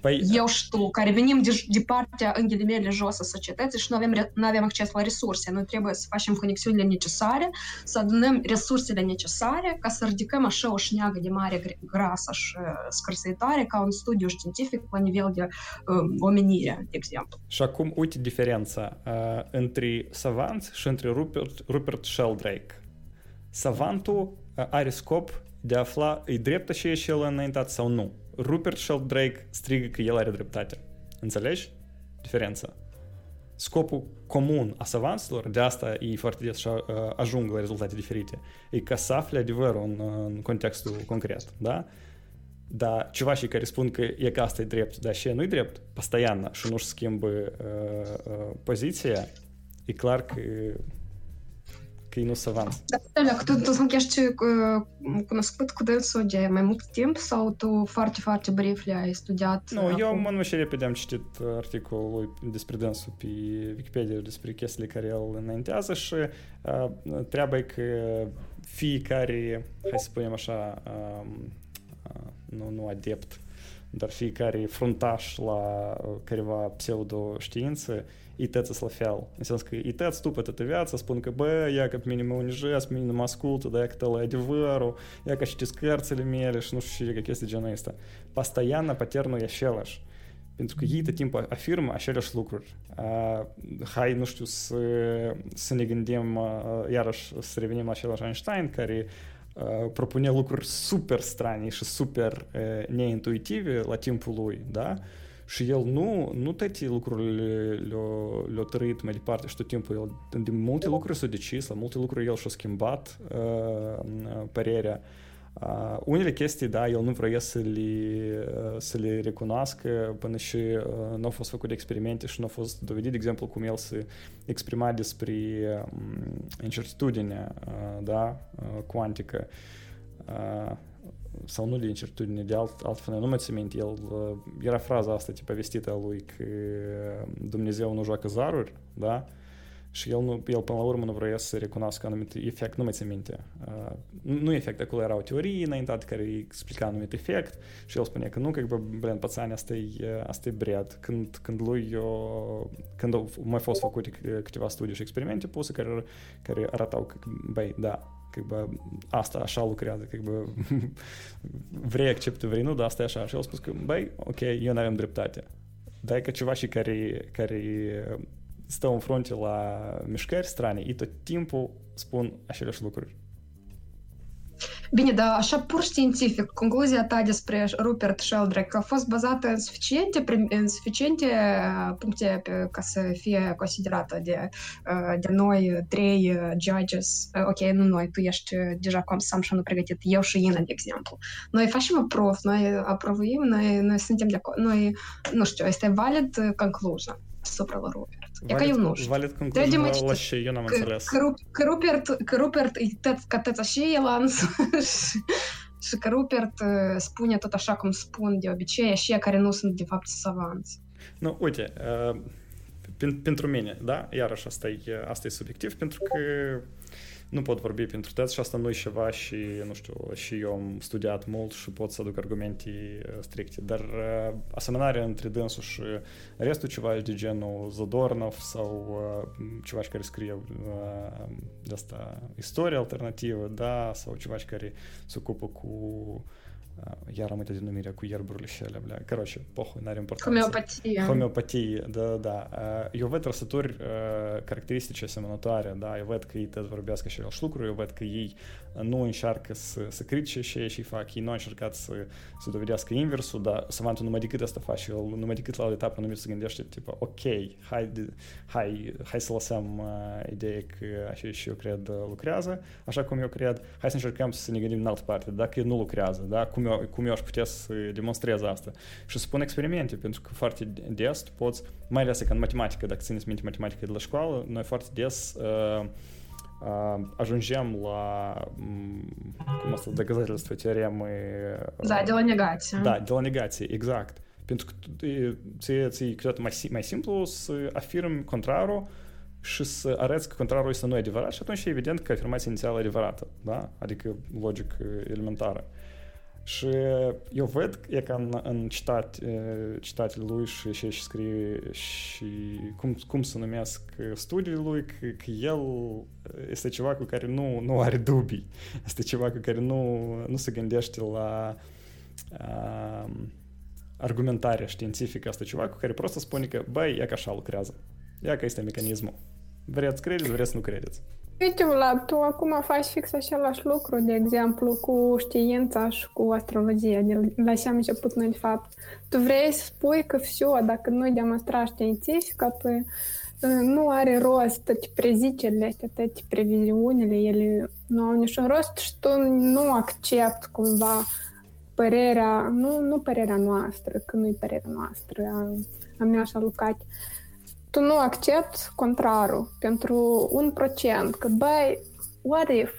Păi... Eu și tu, care venim de, de partea, în ghilimele, jos a societății și nu avem, nu avem acces la resurse. Noi trebuie să facem conexiunile necesare, să adunăm resursele necesare ca să ridicăm așa o șneagă de mare grasă și scârțăitoare ca un studiu științific la nivel de um, omenire, de exemplu. Și acum, uite diferența uh, între savant și între Rupert, Rupert Sheldrake. Savantul uh, are scop de a afla e drept așa și el înaintat sau nu. Rupert Sheldrake strigă că el are dreptate. Înțelegi? Diferența. Scopul comun a savanților, de asta ei foarte des uh, ajung la rezultate diferite, e ca să afle adevărul în, în contextul concret, da? Dar ceva și care spun că e că asta e drept, dar și nu e drept, постоянно, și nu-și schimbă uh, uh, poziția, e clar că că nu să avans. Da, tu, tu ești cunoscut cu dânsul de mai mult timp sau tu foarte, foarte brief le-ai studiat? Nu, eu mă și repede am citit articolul despre dânsul pe Wikipedia despre chestiile care el înaintează și uh, treaba e că fiecare, hai să spunem așa, uh, uh, nu, nu adept, dar fiecare fruntaș la careva pseudo-știință и тец la fel. Înseamnă că и tăți tu pe toată viața spun că, bă, ia că pe mine mă unijez, pe mine mă ascultă, da, că la adevărul, ia că citesc cărțile mele și nu știu ce, că chestii genul ăsta. Постоянно патернul e același. Pentru că ei tot timpul afirmă aceleași lucruri. Uh, hai, nu știu, să, să ne gândim, uh, iarăși, să revenim la același Einstein, care uh, propune lucruri super strane și super uh, neintuitive la timpul lui, da? Uh, și el nu, nu toate lucrurile le-a, le trăit mai departe și tot timpul el de multe lucruri s-a decis, la multe lucruri el și-a schimbat uh, părerea. Uh, unele chestii, da, el nu vrea să le, uh, să le recunoască până și uh, nu au fost făcute experimente și nu au fost dovedit, de exemplu, cum el se exprima despre uh, incertitudinea, uh, da, uh, cuantică. Uh, sau nu de incertitudine, de alt, altfel, nu mai țin minte, el, era fraza asta tipa vestită a lui că Dumnezeu nu joacă zaruri, da? Și el, nu, el până la urmă nu vrea să recunoască anumit efect, nu mai țin minte. Uh, nu efect, acolo era o teorie înaintat care explica anumit efect și el spunea că nu, că, blin, pățani, asta e, asta e bred. Când, când lui, eu, când au mai fost făcute câteva studii și experimente puse care, care arătau că, băi, da, как бы, asta așa lucrează, как бы, vrei accepte, vrei nu, dar asta e așa. Și el spus că, băi, ok, eu n-avem dreptate. Dar e că ceva și care, care stă în frunte la mișcări strane, ei tot timpul spun aceleași lucruri. Bine, dar așa pur științific, concluzia ta despre Rupert Sheldrake a fost bazată în suficiente, în suficiente puncte pe, ca să fie considerată de, de noi trei judges. Ok, nu noi, tu ești deja cu assumption pregătit, eu și Ina, de exemplu. Noi facem aprof, noi aprobăm, noi, noi suntem de acord, noi, nu știu, este valid concluzia asupra lui Rupert. Яка юноша. Валітком кожного ще юна манцелес. Керуперт, керуперт, і тет, катета а ще є ланс. Шикаруперт, спуня тота шаком спун, де обічея, ще карінусен, де факт саванс. Ну, uite, pentru mine, da? Iarăși asta e, asta e subiectiv, pentru că nu pot vorbi pentru toți și asta nu e ceva și, nu știu, și eu am studiat mult și pot să aduc argumente stricte, dar uh, asemănarea între dânsul și restul ceva de genul Zadornov sau uh, ceva care scrie uh, de asta istorie alternativă, da, sau ceva care se ocupă cu iar Э, Ярамыт один мире куер бурлищеля, бля. Короче, похуй на ремпорт. Хомеопатия. Хомеопатия, да, да. Э, Йовет расатур э, характеристича самонотаря, да, Йовет каи тез варбяска шерел штукру, Йовет каи lucruri, eu văd că ei nu încearcă să, să critique și ei și fac, ei nu au încercat să, să dovedească inversul, dar savantul numai decât asta face, el numai decât la o etapă anumită se gândește, tipo, ok, hai, hai, hai să lăsăm uh, ideea că așa și eu cred lucrează, așa cum eu cred, hai să încercăm să ne gândim în altă parte, dacă nu lucrează, da, cum eu, cum eu aș putea să demonstrez asta. Și să pun experimente, pentru că foarte des tu poți, mai ales că în matematică, dacă țineți minte matematica de la școală, noi foarte des uh, ajungem la cum asta, доказательство теоремы... Da, de la negație. Da, de la negație, exact. Pentru că ție, ție câteodată mai, mai simplu să afirmi contrarul și să arăți că contrarul este nu adevărat și atunci e evident că afirmația inițială e adevărată, da? Adică logic elementară. Și eu văd e ca în, în citat, citatul lui și ce și scrie și cum, cum se numesc studiile lui, că, că el este ceva cu care nu, nu are dubii. Este ceva cu care nu, nu se gândește la a, argumentarea științifică. Asta ceva cu care просто spune că, băi, e ca așa lucrează. E ca este mecanismul. Vreți credeți, vreți nu credeți. Uite, Vlad, tu acum faci fix același lucru, de exemplu, cu știința și cu astrologia, de la ce am început noi, de fapt. Tu vrei să spui că все, dacă nu-i demonstra științific, apoi nu are rost toate prezicerile astea, toate previziunile, ele nu au niciun rost și tu nu accept cumva părerea, nu, nu părerea noastră, că nu-i părerea noastră, a, a mea și a Lucati, tu nu accepti contrarul pentru un procent, că băi, what if?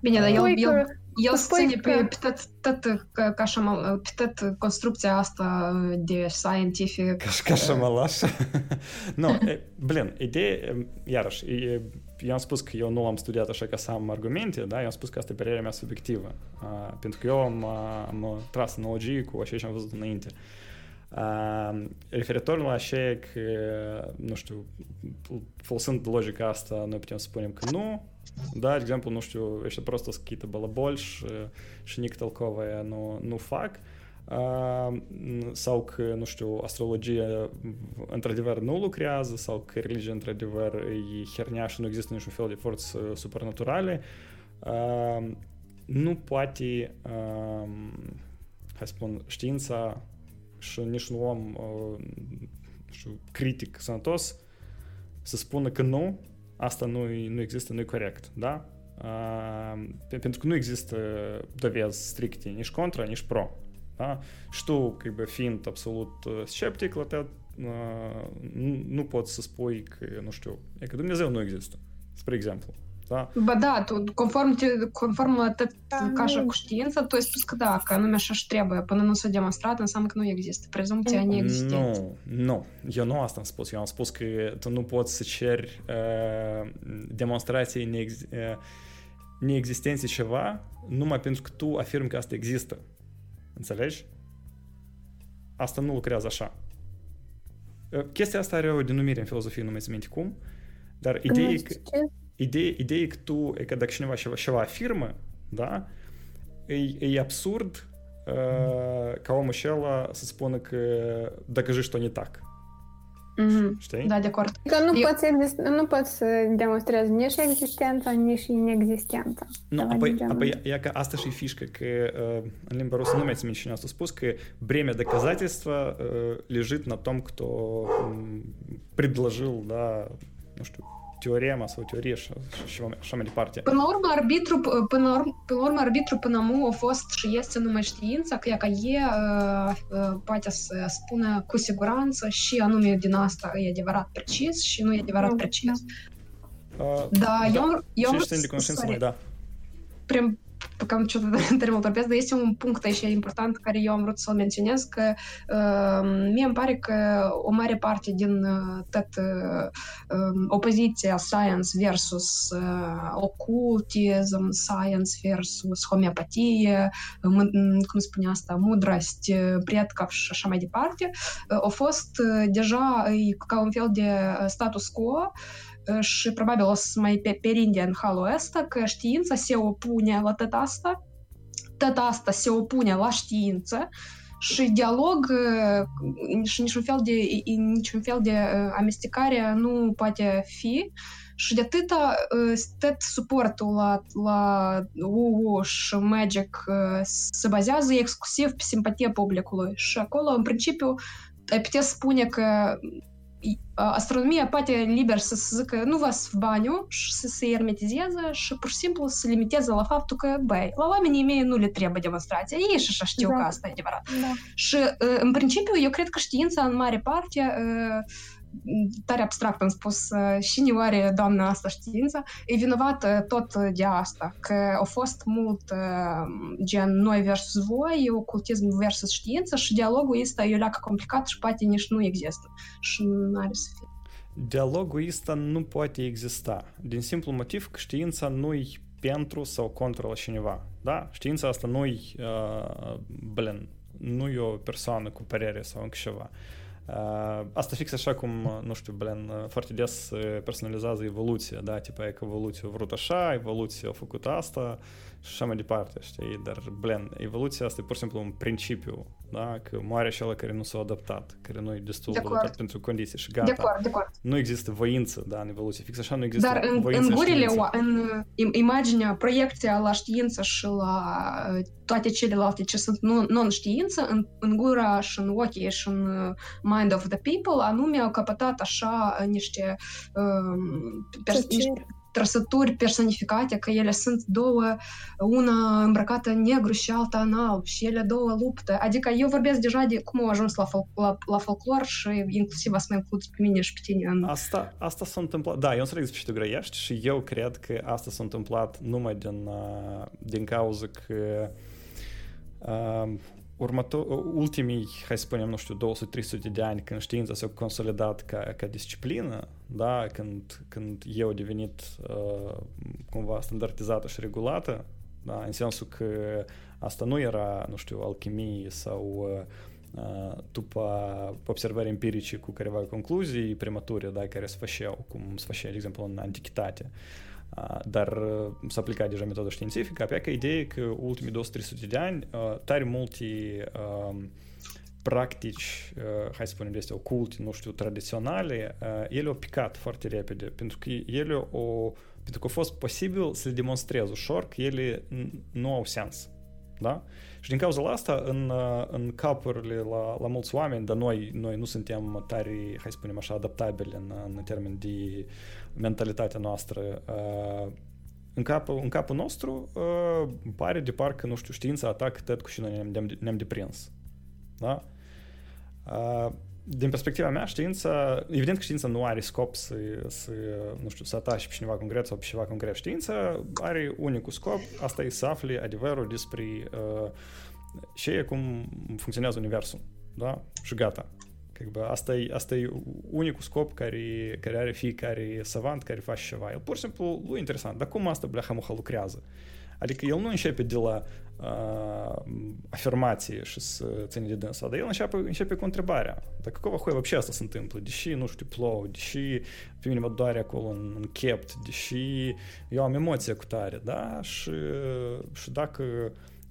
Bine, dar el, el, el ține pe, pe tot, tot, ca, ca așa, pe tot construcția asta de scientific. Ca, ca așa malaș. nu, e, blin, ideea, iarăși, e, eu am spus că eu nu am studiat așa ca să am argumente, da? Eu am spus că asta e părerea mea subiectivă. Uh, pentru că eu am, am tras analogii cu așa ce am văzut înainte. Uh, referitor la așa că, nu știu, folosind logica asta, noi putem să spunem că nu, da, de exemplu, nu știu, ăștia просто какие-то балаболь și, și nic толковое nu, nu fac, sau că, nu știu, astrologia într-adevăr nu lucrează, sau că religia într-adevăr e hernea și nu există niciun fel de forțe supernaturale, nu poate, hai să spun, știința și nici nu om știu, critic sănătos să spună că nu, asta nu, nu există, nu e corect, da? pentru că nu există dovezi stricte nici contra, nici pro. Da? Și tu, как бы, fiind absolut sceptic la te, nu, nu poți să spui că, nu știu, e că Dumnezeu nu există, spre exemplu. Da? Ba da, tu, conform, conform atât da, ca și cu știința, tu ai spus că da, că anume așa și trebuie. Până nu s-a demonstrat, înseamnă că nu există. Prezumția neexistență. Nu, nu. Eu nu asta am spus. Eu am spus că tu nu poți să ceri uh, demonstrației neex, uh, neexistenței ceva numai pentru că tu afirmi că asta există. Înțelegi? Asta nu lucrează așa. Chestia asta are o denumire în filozofie, nu mai minte cum, dar ideea e că... ideea, ідея, ідеї ту, яка дакшньова шова фірми, да? і, і абсурд, э, кого мушела са спонак э, докажи, что не так. Mm-hmm. Да, декор. Это, а ну, пац, экзист... ну, пац э, демонстрация ніж екзистенца, ніж не екзистенца. Ну, аби, аби яка асташі фішка, к Лім Барус німець меншення спуски, бремя доказательства э, лежит на том, кто м, предложил, да, ну, что, teorema sau teorie și, și așa mai departe. Până la urmă, arbitru, până, la până la urmă, arbitru până mu a fost și este numai știința, că ea ca e, poate să spună cu siguranță și anume din asta e adevărat precis și nu e adevărat precis. Da, eu, eu, și știm de conștiință, da. Prim, cam что-то tare mult vorbesc, dar este un punct aici important care eu am vrut să-l menționez, că uh, mie îmi pare că o mare parte din uh, tot uh, um, opoziția science versus uh, ocultism, science versus homeopatie, m- cum spune asta, mudrost uh, предков și așa mai departe, uh, a fost uh, deja e ca un fel de uh, status quo și probabil o să mai pe, perinde în halul ăsta că știința se opune la tot asta, tot asta se opune la știință și dialog uh, și niciun fel de, i- niciun fel de uh, amestecare nu poate fi. Și de atâta uh, tot suportul la, la UU și Magic uh, se bazează exclusiv pe simpatia publicului. Și acolo, în principiu, ai putea spune că i- astronomia poate liber să se zică nu vas в baniu și să se ermetizeze și pur și simplu să se limiteze la faptul că, băi, la oamenii mei nu le trebuie demonstrația. Ei și așa știu Da. că asta e adevărat. Da. Și, uh, în principiu, eu cred că știința, în mare parte, uh, tare abstract am spus, uh, și nu are doamna asta știința, e vinovată tot de asta, că a fost mult uh, gen noi versus voi, ocultism versus știință și dialogul ăsta e leacă complicat și poate nici nu există și nu are să fie. Dialogul ăsta nu poate exista, din simplu motiv că știința nu-i pentru sau contra la cineva. Da? Știința asta nu-i, uh, blin, nu e o persoană cu părere sau încă ceva. Uh, asta fix așa cum, uh, nu știu, blin, uh, foarte des se personalizează evoluția, da? Tipa e că evoluția a vrut așa, evoluția a făcut asta și așa mai departe, știi? Dar, blin, evoluția asta e pur și simplu un principiu, da? Că moare acela care nu s-a adaptat, care nu e destul De de acord. adaptat pentru condiții și De gata. acord, de acord. Nu există voință, da, în evoluție. Fix așa nu există Dar în, voință în gurile, știință. oa- în im- imaginea, proiecția la știință și la uh, toate celelalte ce sunt non- non-știință, în, în gura și în ochii și în uh, mind of the people, anume au căpătat așa uh, niște, um, pers- niște Plăcere. Trăsături personificate, că ele sunt două, una îmbrăcată în negru și alta în alb, și ele două luptă. Adică eu vorbesc deja de cum au ajuns la, fol- la, la folclor și inclusiv să mă includ pe mine și pe tine în Asta, asta s-a întâmplat, da, eu înțeleg despre ce tu grăiești și eu cred că asta s-a întâmplat numai din, uh, din cauza că uh, următor, ultimii, hai să spunem, nu știu, 200-300 de ani, când știința s-a consolidat ca, ca disciplină, da, când, când eu a devenit uh, cumva standardizată și regulată, da, în sensul că asta nu era, nu știu, alchimie sau uh, uh, după observări empirice cu careva concluzii premature, da, care se făceau, cum se făcea, de exemplu, în antichitate. Uh, dar uh, s-a aplicat deja metoda științifică, apoi că ideea e că ultimii 200-300 de ani uh, tare multe uh, practici, uh, hai să spunem, este oculte, nu știu, tradiționale, uh, ele au picat foarte repede, pentru că ele au, pentru că a fost posibil să le demonstrezi ușor că ele n- nu au sens. Da? Și din cauza la asta, în, uh, în capurile la, la mulți oameni, dar noi, noi nu suntem tare, hai să spunem așa, adaptabili în, în termen de mentalitatea noastră. Uh, în capul, în capul nostru uh, pare de parcă, nu știu, știința atacă tot cu și noi ne-am, ne-am deprins. Da? Uh, din perspectiva mea, știința, evident că știința nu are scop să, să nu știu, să atace pe cineva concret sau pe ceva concret. Știința are unicul scop, asta e să afli adevărul despre uh, ce e, cum funcționează universul. Da? Și gata. Как бы, asta, e, asta e unicul scop care, care are fiecare savant care face ceva. El pur și simplu lui interesant. Dar cum asta, bleaha, muha lucrează? Adică el nu începe de la uh, afirmație și să ține de dânsa, dar el începe, începe cu întrebarea. Dar какого хуя вообще asta se întâmplă? Deși, nu știu, plouă, deși pe mine mă doare acolo în, în chept, deși eu am emoție cu tare, da? Și, și dacă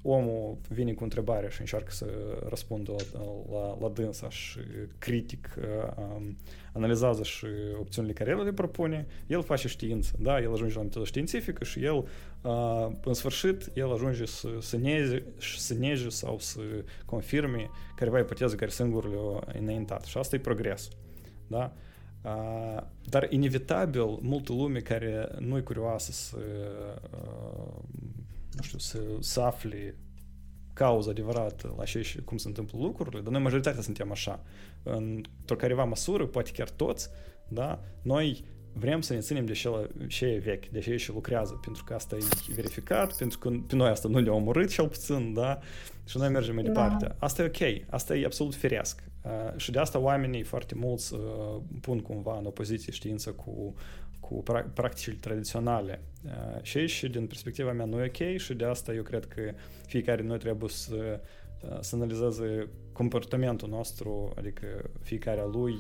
omul vine cu întrebarea și încearcă să răspundă la, la, la dânsa și critic um, analizează și opțiunile care el le propune, el face știință, da, el ajunge la metodă științifică și el, uh, în sfârșit, el ajunge să, să, nege, să nege sau să confirme careva ipoteză care singur le-a înaintat. Și asta e progres. Da? Uh, dar inevitabil, multă lume care nu e curioasă să uh, nu știu, să, să afle cauza adevărată la ce și cum se întâmplă lucrurile, dar noi majoritatea suntem așa. Într-o careva măsură, poate chiar toți, da, noi vrem să ne ținem de ce șe vechi, de ce și lucrează, pentru că asta e verificat, pentru că pe noi asta nu ne-a omorât cel puțin, da, și noi mergem mai departe. Da. Asta e ok, asta e absolut firesc. Uh, și de asta oamenii foarte mulți uh, pun cumva în opoziție știință cu cu practicile tradiționale. Și aici, din perspectiva mea, nu e ok și de asta eu cred că fiecare noi trebuie să, să analizeze comportamentul nostru, adică fiecare a lui,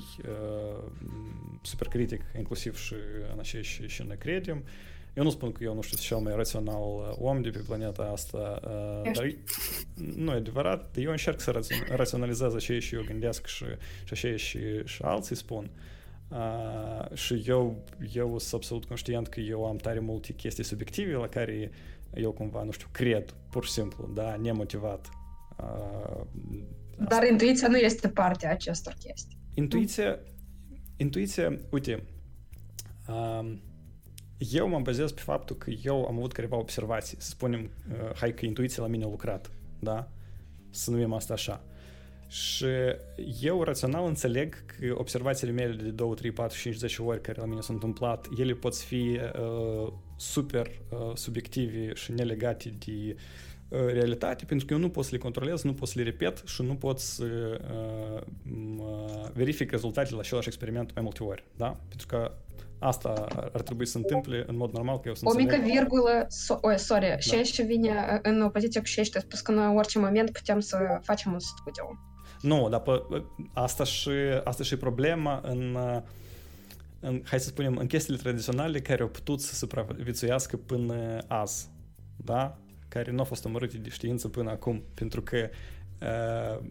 super critic, inclusiv și în așa și, și ne credem. Eu nu spun că eu nu știu cel mai rațional om de pe planeta asta, dar nu e adevărat. Eu încerc să raționalizez așa și eu gândesc și, și așa și, și alții spun. Uh, Uh, și eu, eu sunt absolut conștient că eu am tare multe chestii subiective la care eu cumva, nu știu, cred, pur și simplu, da, nemotivat. Uh, Dar asta. intuiția nu este partea acestor chestii. Intuiția, intuiția, uite, uh, eu mă bazez pe faptul că eu am avut careva observații. Să spunem, uh, hai că intuiția la mine a lucrat, da? Să numim asta așa. Uh, și eu rațional înțeleg că observațiile mele de 2, 3, 4, 5, 10 ori care la mine s-au întâmplat, ele pot fi uh, super uh, subiective și nelegate de uh, realitate, pentru că eu nu pot să le controlez, nu pot să le repet și nu pot să uh, verific rezultatele la același experiment mai multe ori. Da? Pentru că asta ar trebui să întâmple în mod normal, că eu să O mică virgulă, so, oi, sorry, da. și aici vine în opoziție cu și tu ai spus că noi în orice moment putem să facem un studiu. Nu, dar pe, asta, și, asta și problema în, în, hai să spunem, în chestiile tradiționale care au putut să supraviețuiască până azi, da? Care nu au fost omorâte de știință până acum, pentru că uh,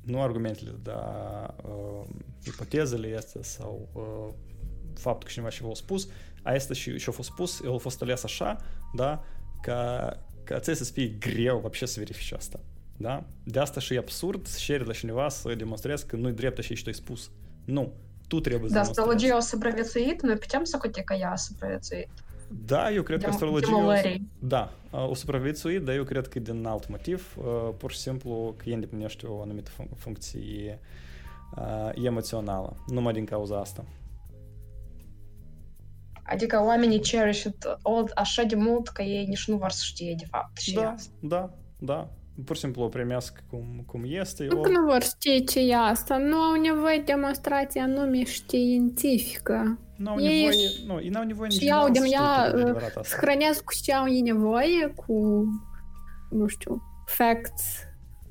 nu argumentele, dar uh, ipotezele este sau uh, faptul că cineva și v-a spus, asta și și-a fost spus, el a fost ales așa, da, ca, ca ți să fie greu вообще să verifici asta. Da? De asta și e absurd să ceri la cineva să demonstrezi că nu-i drept așa și tu ai spus. Nu. Tu trebuie să Da, astrologia a supraviețuit, noi putem să că ea a supraviețuit. Da, eu cred că astrologia... Da, o supraviețuit, dar eu cred că din alt motiv, pur și simplu că ea îndeplinește o anumită funcție emoțională, numai din cauza asta. Adică oamenii cer și așa de mult că ei nici nu vor să știe de fapt și Da, da, da pur și simplu o primesc cum, cum este. Nu o... că nu vor ști ce e asta, nu au nevoie de demonstrație anume științifică. Nu au ei nevoie, nu, ei n-au nevoie nici iau de ea, să hrănesc cu ce au ei nevoie, cu, nu știu, facts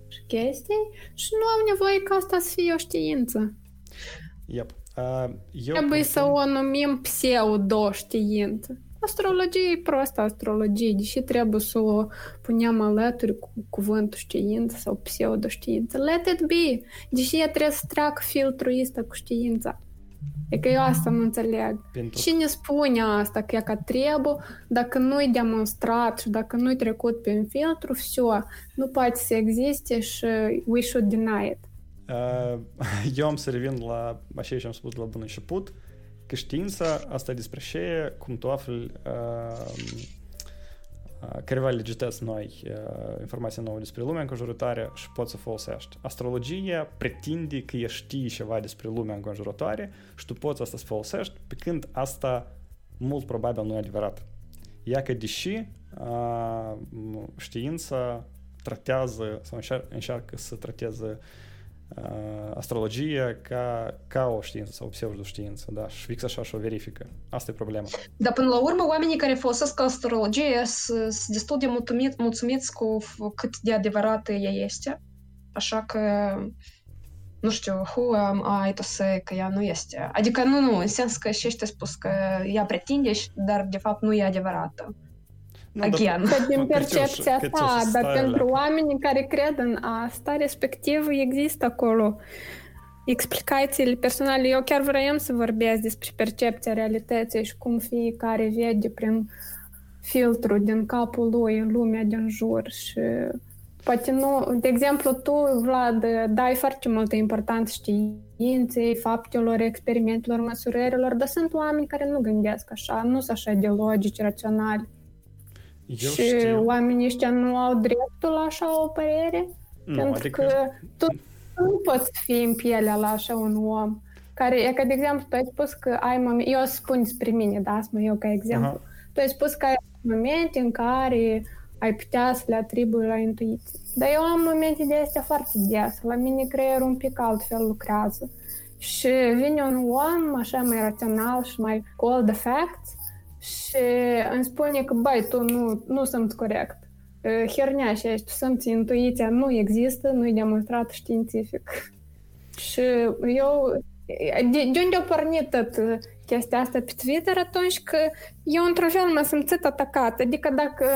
și chestii și nu au nevoie ca asta să fie o știință. Yep. Uh, eu Trebuie să o numim pseudo-știință Astrologie e proastă astrologie, deși trebuie să o punem alături cu cuvântul știință sau pseudo-știință. Let it be! Deși ea trebuie să treacă filtrul ăsta cu știința. E că eu asta nu înțeleg. Pentru... Cine spune asta, că e ca trebuie, dacă nu-i demonstrat și dacă nu-i trecut prin filtru, все, nu poate să existe și we should deny it. Uh, eu am să revin la așa ce am spus la bun început. Uh, că știința asta despre ce, cum tu afli uh, uh, careva legități noi, uh, informația nouă despre lumea înconjurătoare și poți să folosești. Astrologia pretinde că e știi ceva despre lumea înconjurătoare și tu poți asta să folosești, pe când asta mult probabil nu e adevărat. Ea că deși uh, știința tratează sau încearcă, încearcă să trateze astrologia ca, ca o știință sau pseudoștiință, da, și fix așa și o verifică. Asta e problema. Dar până la urmă, oamenii care folosesc astrologie sunt destul de mulțumit, mulțumiți cu cât de adevărată ea este. Așa că, nu știu, who am I to say că ea nu este. Adică nu, nu, în sens că și ești spus că ea pretinde, dar de fapt nu e adevărată. Nu, Again. Că din percepția ta, dar pentru oamenii care cred în asta, respectiv există acolo explicațiile personale. Eu chiar vreau să vorbesc despre percepția realității și cum fiecare vede prin filtru din capul lui în lumea din jur și poate nu, de exemplu, tu, Vlad, dai foarte multă importanță științei, faptelor, experimentelor, măsurărilor, dar sunt oameni care nu gândesc așa, nu sunt așa de logici, raționali. Eu și știu. oamenii ăștia nu au dreptul la așa o părere? Nu, pentru adică... că tu nu poți fi în pielea la așa un om care, e ca de exemplu, tu ai spus că ai momente, eu spun despre mine, da, spun eu ca exemplu, Aha. tu ai spus că ai momente în care ai putea să le atribui la intuiție. Dar eu am momente de astea foarte des. La mine creierul un pic altfel lucrează. Și vine un om așa mai rațional și mai cold the facts și îmi spune că, băi, tu nu, nu sunt corect. Hernia și tu simți intuiția nu există, nu e demonstrat științific. Și eu, de, de unde a pornit tot chestia asta pe Twitter atunci că eu într-un fel m-am simțit atacată. Adică dacă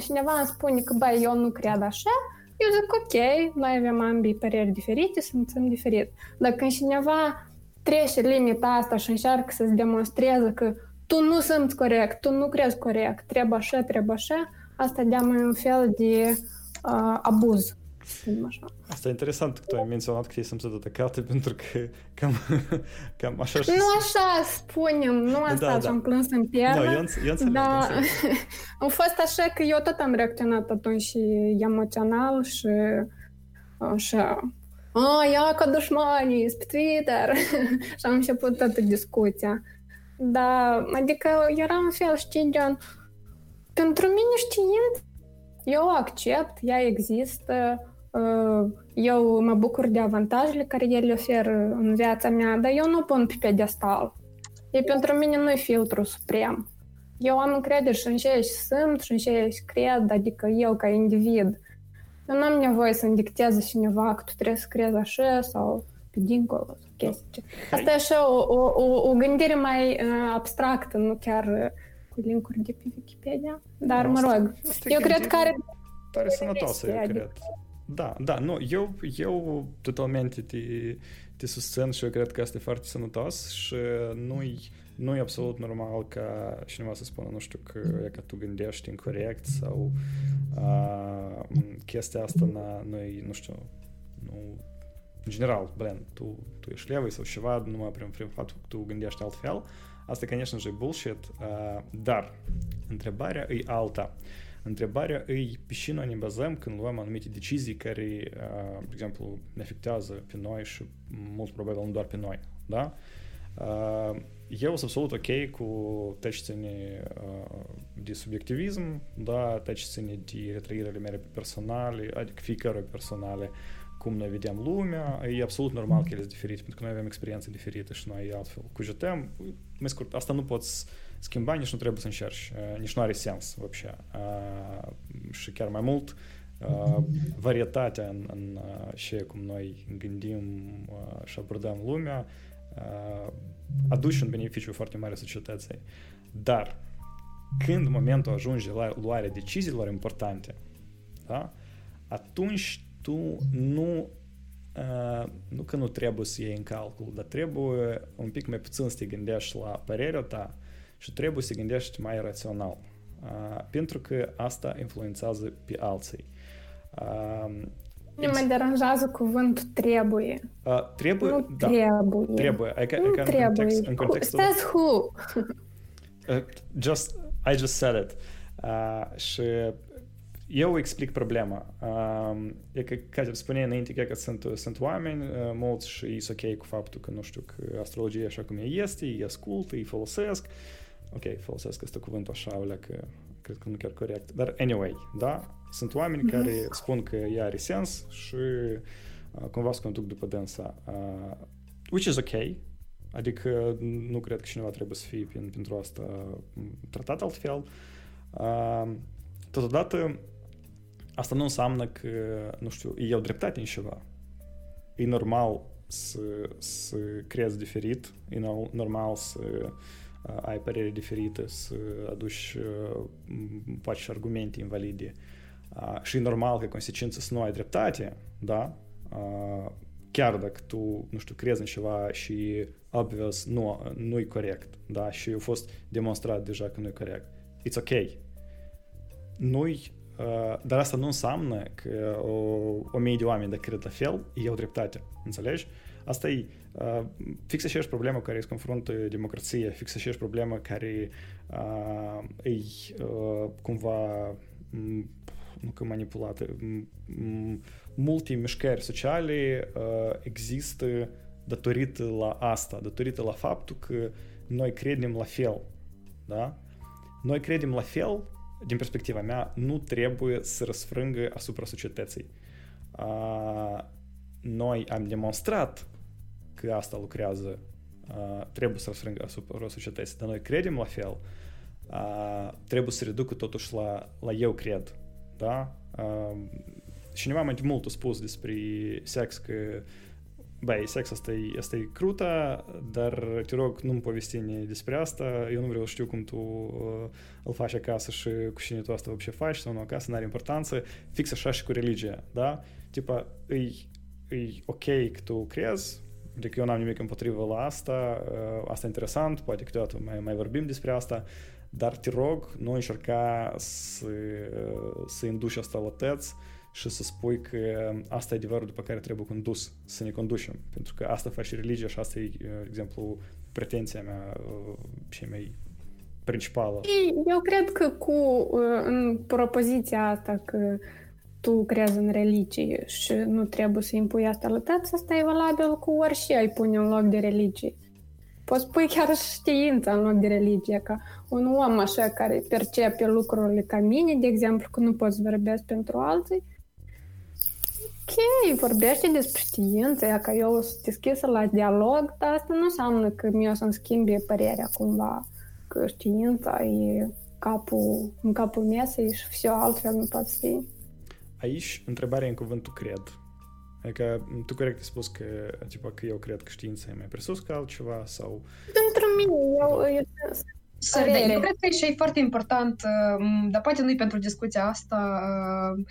cineva îmi spune că, băi, eu nu cred așa, eu zic, ok, noi avem ambii păreri diferite, simțim diferit. Dar când cineva trece limita asta și încearcă să-ți demonstreze că tu nu simți corect, tu nu crezi corect, trebuie așa, trebuie așa, asta dea mai un fel de uh, abuz. Așa. Asta e interesant că tu ai menționat că te-ai simțit atacată pentru că cam, cam așa și... Nu așa spunem, nu asta da, da. am plâns în piele. No, eu, eu înțeleg, da. a fost așa că eu tot am reacționat atunci și emoțional și așa a, ia ca dușmanii pe Twitter și am început toată discuția. Da, adică era un fel, știi, gen, pentru mine știind, eu o accept, ea există, uh, eu mă bucur de avantajele care el le oferă în viața mea, dar eu nu pun pe pedestal. E pentru mine nu e filtru suprem. Eu am încredere și în ce sunt și în ce cred, adică eu ca individ. Eu nu am nevoie să-mi dicteze cineva că tu trebuie să crezi așa sau pe dincolo Asta e o, o gândire mai uh, abstractă, nu chiar cu linkuri de pe Wikipedia. Dar, mă rog, eu cred că are... Tare sănătoasă, eu cred. Da, da, nu, eu, eu totalmente te, te susțin și eu cred că este foarte sănătos și nu-i, nu e absolut normal ca cineva să spună, nu știu, că, e că tu gândești incorrect sau uh, chestia asta nu, nu știu, nu în general, blin, tu, tu ești levый sau ceva, numai prin, prin faptul că tu gândești altfel, asta, конечно же, bullshit, uh, dar întrebarea e alta. Întrebarea e pe ce noi ne bazăm când luăm anumite decizii care, uh, de exemplu, ne afectează pe noi și mult probabil nu doar pe noi, da? Uh, eu sunt absolut ok cu tăcețene uh, de subiectivism, da, tăcețene de retrăirile mele personale, adică fiecare personale, cum noi vedem lumea, e absolut normal că ele sunt diferite, pentru că noi avem experiențe diferite și noi altfel cugetăm. Mai scurt, asta nu poți schimba, nici nu trebuie să încerci, nici nu are sens, вообще. Și chiar mai mult, varietatea în, în și cum noi gândim și abordăm lumea aduce un beneficiu foarte mare societății. Dar când momentul ajunge la luarea deciziilor importante, da? atunci tu nu Uh, nu că nu trebuie să iei în calcul, dar trebuie un pic mai puțin să te gândești la părerea ta și trebuie să te gândești mai rațional. Uh, pentru că asta influențează pe alții. Uh, nu mă deranjează cuvântul trebuie. Uh, trebuie, nu da. trebuie. Trebuie. Adică, nu adică trebuie. În, context, în contextul... Says who? uh, just, I just said it. Uh, și eu explic problema. Uh, e că, ca spuneai înainte, că sunt, sunt oameni uh, mulți și e ok cu faptul că, nu știu, că astrologia așa cum e este, îi ascultă, îi folosesc. Ok, folosesc este cuvântul așa, alea că cred că nu chiar corect. Dar anyway, da, sunt oameni care spun că ea are sens și uh, cumva să conduc după dânsa. Uh, which is ok, adică nu cred că cineva trebuie să fie prin, pentru asta tratat altfel. Uh, totodată, asta nu înseamnă că, nu știu, eu dreptate în ceva. E normal să, să crezi diferit, e normal să uh, ai părere diferite, să aduci, uh, poate argumente invalide. Uh, și e normal că consecința să nu ai dreptate, da? chiar dacă tu, nu știu, crezi în ceva și obvious nu, nu e corect, da? Și a fost demonstrat deja că nu e corect. It's ok. Nu-i Uh, dar asta nu înseamnă că o, o mie de oameni, dacă cred la fel, eu dreptate. Înțelegi? Asta e uh, fix aceeași problemă care îți confruntă democrația, fix aceeași problemă care uh, e uh, cumva nu că manipulată. Multe mișcări sociale uh, există datorită la asta, datorită la faptul că noi credem la fel. Da? Noi credem la fel din perspectiva mea, nu trebuie să răsfrângă asupra societății. Uh, noi am demonstrat că asta lucrează, uh, trebuie să răsfrângă asupra societății, dar noi credem la fel, uh, trebuie să reducă totuși la, la eu cred. Da? Uh, cineva mai mult a spus despre sex că Băi, sex asta e, asta e cruta, dar te rog, nu-mi povesti despre asta, eu nu vreau să știu cum tu uh, îl faci acasă și cu cine tu asta вообще faci sau nu acasă, n-are importanță, fix așa și cu religia, da? Tipa, e, e ok că tu crezi, adică eu n-am nimic împotrivă la asta, uh, asta e interesant, poate câteodată mai, mai vorbim despre asta, dar te rog, nu încerca să, uh, să induci asta la tăți, și să spui că asta e adevărul după care trebuie condus, să ne conducem. Pentru că asta face religia și asta e, de exemplu, pretenția mea și mai principală. Eu cred că cu în propoziția asta că tu crezi în religie și nu trebuie să impui asta la tăți, asta e valabil cu orice ai pune în loc de religie. Poți pui chiar știința în loc de religie, ca un om așa care percepe lucrurile ca mine, de exemplu, că nu poți vorbesc pentru alții, ok, vorbește despre știință, ea că eu sunt deschisă la dialog, dar asta nu înseamnă că mi-o să-mi schimbe părerea cumva, că știința e capul, în capul mesei și все altfel nu poate fi. Aici, întrebarea în cuvântul cred. Adică, tu corect ai spus că, tipa, că eu cred că știința e mai presus ca altceva sau... Pentru mine, eu, eu Sorry, eu cred că și e foarte important, uh, dar poate nu-i pentru discuția asta, uh,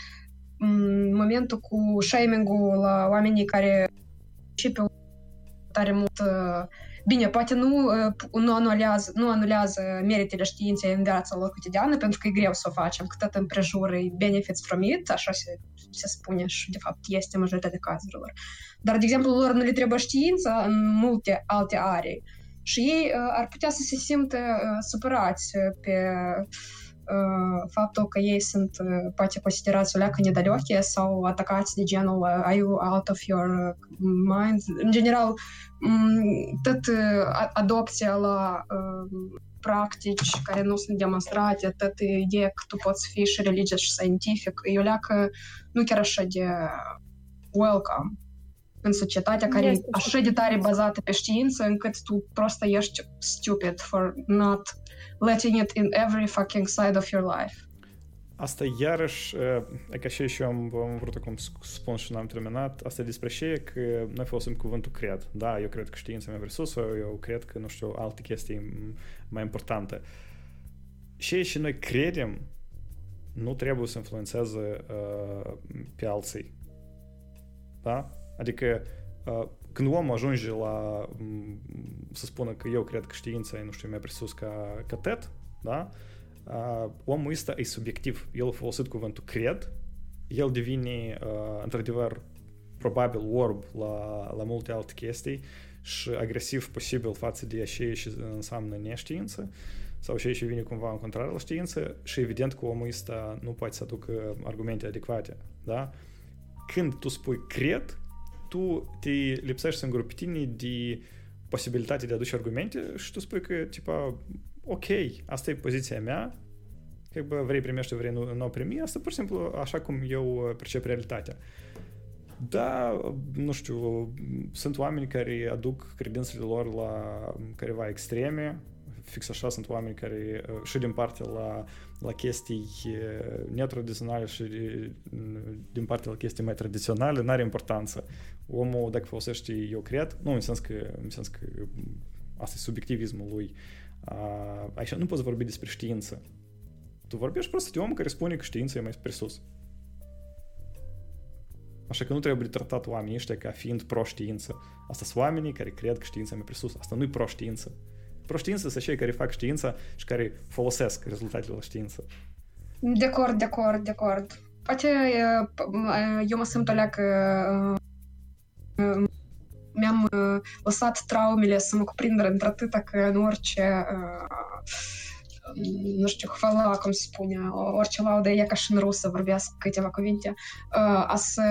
momentul cu shaming-ul la oamenii care pe tare mult Bine, poate nu, nu, anulează, nu anulează meritele științei în viața lor cotidiană, pentru că e greu să o facem, că tot împrejur e benefits from it, așa se, se spune și de fapt este majoritatea cazurilor. Dar, de exemplu, lor nu le trebuie știință în multe alte arii și ei ar putea să se simtă supărați pe faptul că ei sunt poate considerați o leacă nedaleoche sau atacați de genul are you out of your mind? În general, tot adopția la practici care nu sunt demonstrate, tot ideea că tu poți fi și religios și scientific, e o leacă nu chiar așa de welcome în societatea care este e așa de tare bazată pe știință încât tu prost ești stupid for not letting it in every fucking side of your life. Asta iarăși, e ca și și eu am, am vrut acum să spun și n-am terminat, asta e despre ce că noi folosim cuvântul cred. Da, eu cred că știința mai presus, eu cred că, nu știu, alte chestii mai importante. Și și noi credem nu trebuie să influențeze uh, pe alții. Da? Adică uh, când omul ajunge la, să spună că eu cred că știința e, nu știu, mai presus ca, ca TED, da? Uh, omul ăsta e subiectiv. El a folosit cuvântul cred, el devine, uh, într-adevăr, probabil orb la, la multe alte chestii și agresiv posibil față de ceea ce înseamnă neștiință sau ceea ce vine cumva în contrar la știință și evident că omul ăsta nu poate să aducă argumente adecvate, da? Când tu spui cred, tu te lipsești în pe tine de posibilitate de a aduce argumente și tu spui că, tipa, ok, asta e poziția mea, că bă, vrei primești, vrei nu, nu primi, asta pur și simplu așa cum eu percep realitatea. Da, nu știu, sunt oameni care aduc credințele lor la careva extreme, fix așa sunt oameni care și din partea la, la chestii netradiționale și din partea la chestii mai tradiționale, n-are importanță Omul, dacă folosește, eu cred, nu în sens că, în sens că asta e subiectivismul lui, aici nu poți vorbi despre știință. Tu vorbești просто de om care spune că știința e mai presus. Așa că nu trebuie tratat oamenii ăștia ca fiind pro-știință. Asta sunt oamenii care cred că știința e mai presus. Asta nu e pro-știință. Pro-știință sunt cei care fac știința și care folosesc rezultatele la știință. De acord, de acord, de acord. Poate eu mă simt alea că mi-am lăsat traumele să mă cuprindă într-atâta că în orice nu știu, hvala, cum se spune, orice laudă e ca și în rusă, vorbesc câteva cuvinte. A să,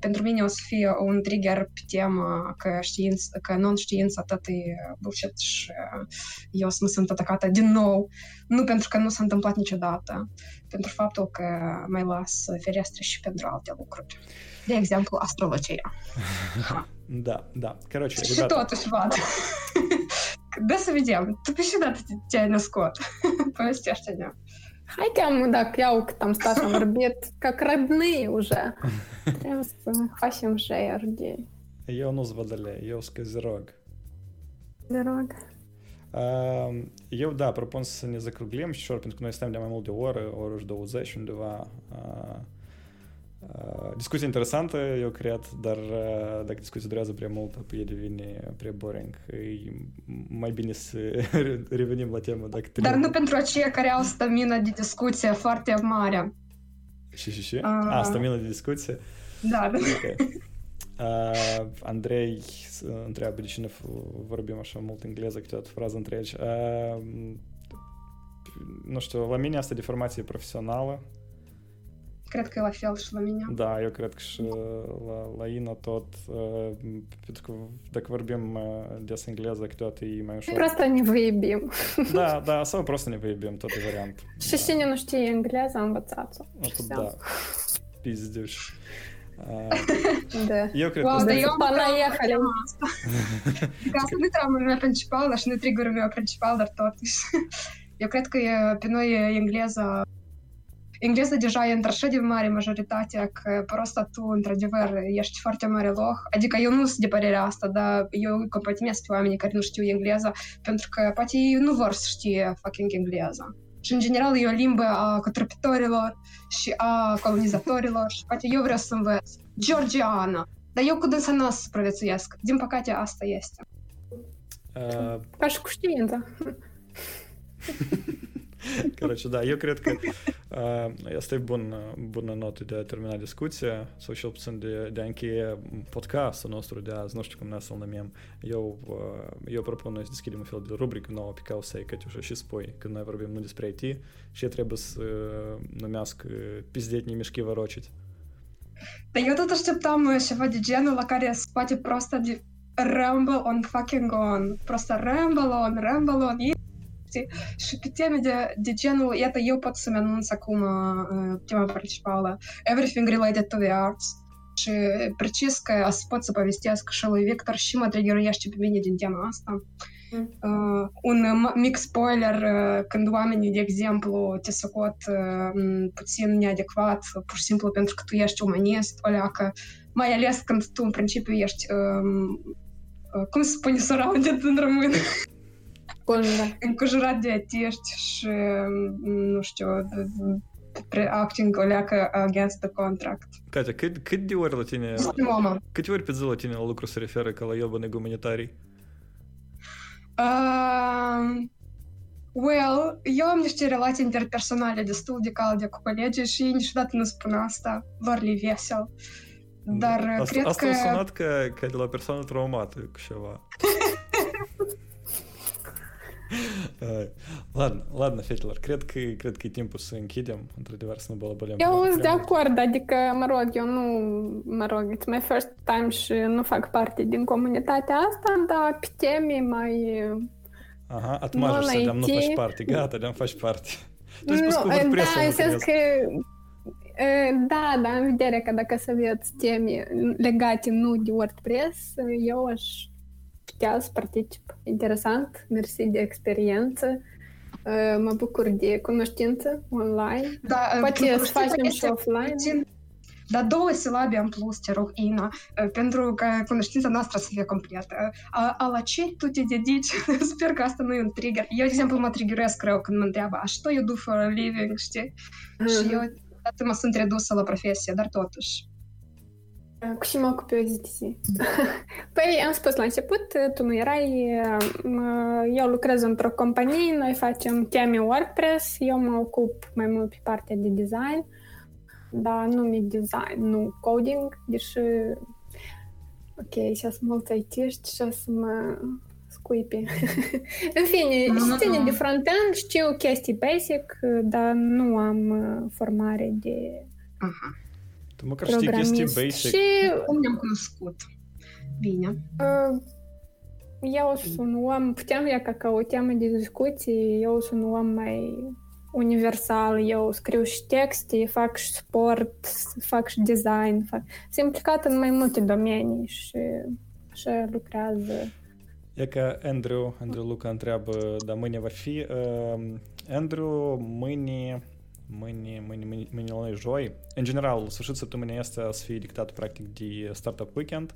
pentru mine o să fie un trigger pe tema că, știință, că non-știința tot e bullshit și eu să mă sunt atacată din nou, nu pentru că nu s-a întâmplat niciodată, pentru faptul că mai las ferestre și pentru alte lucruri. De exemplu, astrologia. Da, да. Короче, și rебята... totuși vad. Да să vedem. Tu pe și dată te-ai născut. Povestește-ne. Hai că dacă iau cât am stat și am vorbit, как родные уже. Trebuie să facem share de... Eu nu-s Водолей, eu sunt Козерог. Козерог. Eu, da, propun să ne zacruglim și pentru că noi suntem de mai mult de o oră, o oră și 20 undeva. Discuție interesantă, eu cred, dar dacă discuția durează prea mult, apoi devine prea boring. E mai bine să revenim la temă dacă trebuie. Dar nu pentru aceia care au stamina de discuție foarte mare. Și, și, și? Uh... A, stamina de discuție? Da, da. Okay. Uh, Andrei întreabă de cine vorbim așa mult engleză câteodată frază întregi. Uh, nu știu, la mine asta de formație profesională, Cred că e la fel și la mine. Da, eu cred că și la, la Ina tot, uh, pentru că dacă vorbim uh, des engleză, câteodată e mai ușor. Просто не выебим. Da, da, sau просто не выебим, tot e variant. Și da. cine nu știe engleză, învățați-o. Atât, da. Pizdeș. Да. Eu cred wow, că... Да eu понаехали. Ca asta nu e trauma mea principală și nu e triggerul meu principal, dar totuși. Eu cred că pe noi engleza engleză deja e într-așa de mare majoritatea că prosta tu, într-adevăr, ești foarte mare loc. Adică eu nu sunt de părerea asta, dar eu compatimesc pe oamenii care nu știu engleză, pentru că poate ei nu vor să știe fucking engleză. Și, în general, e o limbă a cătrăpitorilor și a colonizatorilor și poate eu vreau să învăț georgiană. Dar eu cu dânsa nu o să supraviețuiesc. Din păcate, asta este. Uh... Ca și cu știința. Короче, da, eu cred că uh, asta e bun, bună notă de a termina discuția sau cel puțin de, de a încheie podcastul nostru de azi, nu știu cum ne să-l numim. Eu, uh, eu propun noi să deschidem un fel de rubrică nouă pe care o să Cătiușa și spui când noi vorbim nu despre IT și trebuie să uh, numească pizdetni mișchi ворочить. Dar eu tot așteptam ceva de genul la care se poate prosta de Rumble on fucking on. Просто Rumble on, Rumble on. Și pe teme de, de genul, iată, eu pot să-mi anunț acum uh, tema principală, Everything Related to the Arts. Și precis că pot să povestesc și lui Victor și mă triggeruiește pe mine din tema asta. Mm. Uh, un mic spoiler, uh, când oamenii, de exemplu, te socot uh, puțin neadecvat, pur și simplu pentru că tu ești umanist, o leacă, mai ales când tu, în principiu, ești, um, uh, cum se spune, surrounded în română? înconjurat de artiști și, nu știu, acting o leacă against the contract. Катя, cât, cât de ori la tine... Mama. Câte ori pe zi la tine la lucru se referă ca la iobane gumanitarii? Uh, well, eu am niște relații interpersonale destul de calde cu colegii și ei niciodată nu spun asta, doar le vesel. Dar asta, cred asta că... Asta a sunat ca, ca de la persoană traumată cu ceva. Ладно, ладно, fetelor, cred că, cred că e timpul să închidem, într-adevăr, să nu bălăbălem. Eu sunt de acord, adică, mă rog, eu nu, mă rog, it's my first time și nu fac parte din comunitatea asta, dar pe teme mai... Ага, отмажешься, de-am nu faci parte, gata, de-am faci parte. То есть, nu, da, în sens că Da, da, în vedere că dacă să aveți teme legate nu de WordPress, eu aș putea să particip. Interesant, mersi de experiență. Uh, mă bucur de cunoștință online. Da, uh, Poate să facem și offline. Puțin, dar două silabe în plus, te rog, Ina, uh, pentru că cunoștința noastră să fie completă. A, a la ce tu te dedici? Sper că asta nu e un trigger. Eu, de exemplu, mă triggerez greu când mă întreabă, a ce eu do for a living, știi? Uh-huh. Și eu, atât mă sunt redusă la profesie, dar totuși. Cu și mă ocup eu de zi? Păi am spus la început, tu nu erai, eu lucrez într-o companie, noi facem teme WordPress, eu mă ocup mai mult pe partea de design, dar nu mi design, nu coding, deși, ok, și să mulți aitiști și să mă scuipi. În fine, și ține de front-end, știu chestii basic, dar nu am formare de... Uh-huh tu măcar știi chestii basic. Și Cum ne-am cunoscut? Bine. uh, eu sunt un om, puteam ia ca ca o temă de discuții, eu sunt un om mai universal, eu scriu și texte, fac și sport, fac și design, fac... sunt implicat în mai multe domenii și așa lucrează. E că Andrew, Andrew Luca întreabă, dar mâine va fi. Uh, Andrew, mâine, mâine, mâine, mâine, mâine la noi joi. În general, sfârșit săptămânii asta să fie dictat practic de Startup Weekend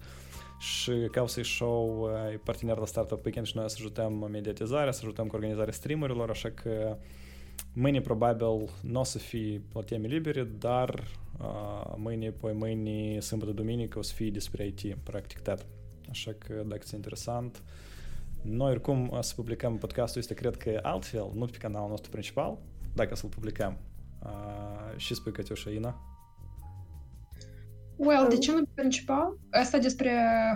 și Causei Show e partener la Startup Weekend și noi să ajutăm mediatizarea, să ajutăm cu organizarea streamurilor, așa că mâine probabil nu o să fie la teme libere, dar uh, mâine, poi mâine, sâmbătă, duminică o să fie despre IT, practic tot. Așa că dacă ți interesant, noi oricum o să publicăm podcastul este cred că altfel, nu pe canalul nostru principal, dacă să-l publicăm. Uh, și spui Cătiușa Ina. Well, de ce nu principal? Asta despre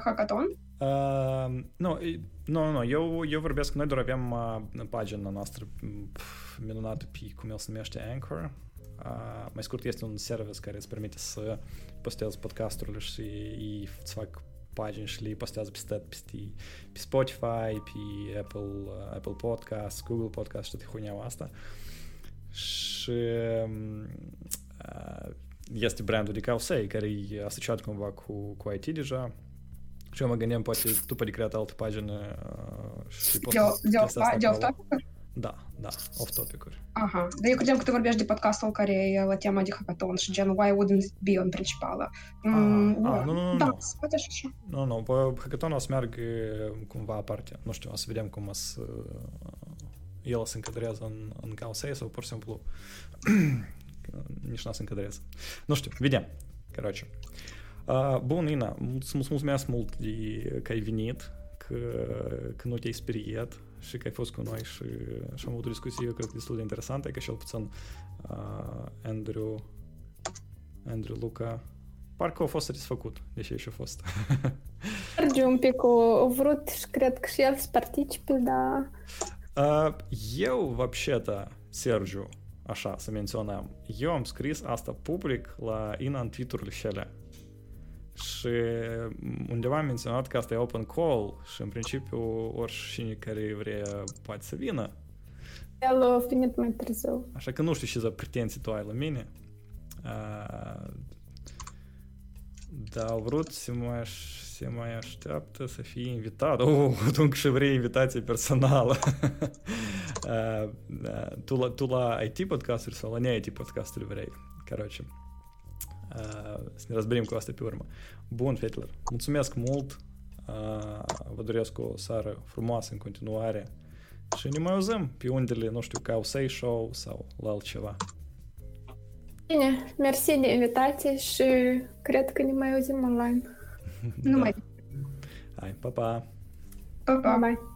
hackathon? Uh, nu, e- nu, nu, nu, eu, eu vorbesc, noi doar avem uh, pagina noastră pf, minunată pe, cum el se numește, Anchor. Uh, mai scurt, este un service care îți permite să postezi podcasturile și ei îți fac pagini și le postează peste tot, peste, pe Spotify, pe Apple, uh, Apple Podcast, Google Podcast și toate huineaua asta. Și um, uh, este brandul de Causei, care e asociat cumva cu, cu IT deja. Și eu mă gândeam, poate tu poate creat altă pagină uh, și poți De, de, chestia asta de acolo. off-topic? Da, da, off-topic-uri. Aha. Dar eu credeam că tu vorbești de podcastul care e la tema de hackathon și gen Why wouldn't it be în principală? Mm, ah, nu, nu, nu, Da, nu. poate și așa. Nu, nu, pe hackathon o să meargă cumva aparte. Nu știu, o să vedem cum o să El o să încadrează în, în Causei sau pur și simplu nici nu o să încadrează. Nu știu, vedem. Короче. Uh, bun, Ina, îți mulțumesc mult de că ai venit, că, că nu te-ai speriat și că ai fost cu noi și, și am avut o discuție, eu cred, destul de interesantă, că și el puțin uh, Andrew, Andrew Luca, parcă a fost satisfăcut, deși și a fost. Sergiu un pic o, o vrut și cred că și el să participe, dar Uh, eu, вообще-то, Sergiu, așa, să menționăm, eu am scris asta public la Ina în Twitter-urile șele. Și undeva am menționat că asta e open call și în principiu oricine care vrea poate să vină. el a venit mai târziu. Așa că nu știu ce za pretenții tu ai la mine. Uh, da, au vrut să mai, aș, să mai așteaptă să fie invitat. Oh, tu încă și vrei invitație personală. uh, da, tu, la, tu la IT podcasturi sau la ne-IT podcasturi vrei? Короче. Uh, să ne răzbrim cu asta pe urmă. Bun, fetelor, mulțumesc mult. Uh, vă doresc o seară frumoasă în continuare. Și ne mai auzim pe undele, nu știu, ca Say Show sau la altceva. Bine, mersi de invitație și cred că ne mai auzim online. Nu mai... Hai, pa, pa! Pa, pa. Bye bye!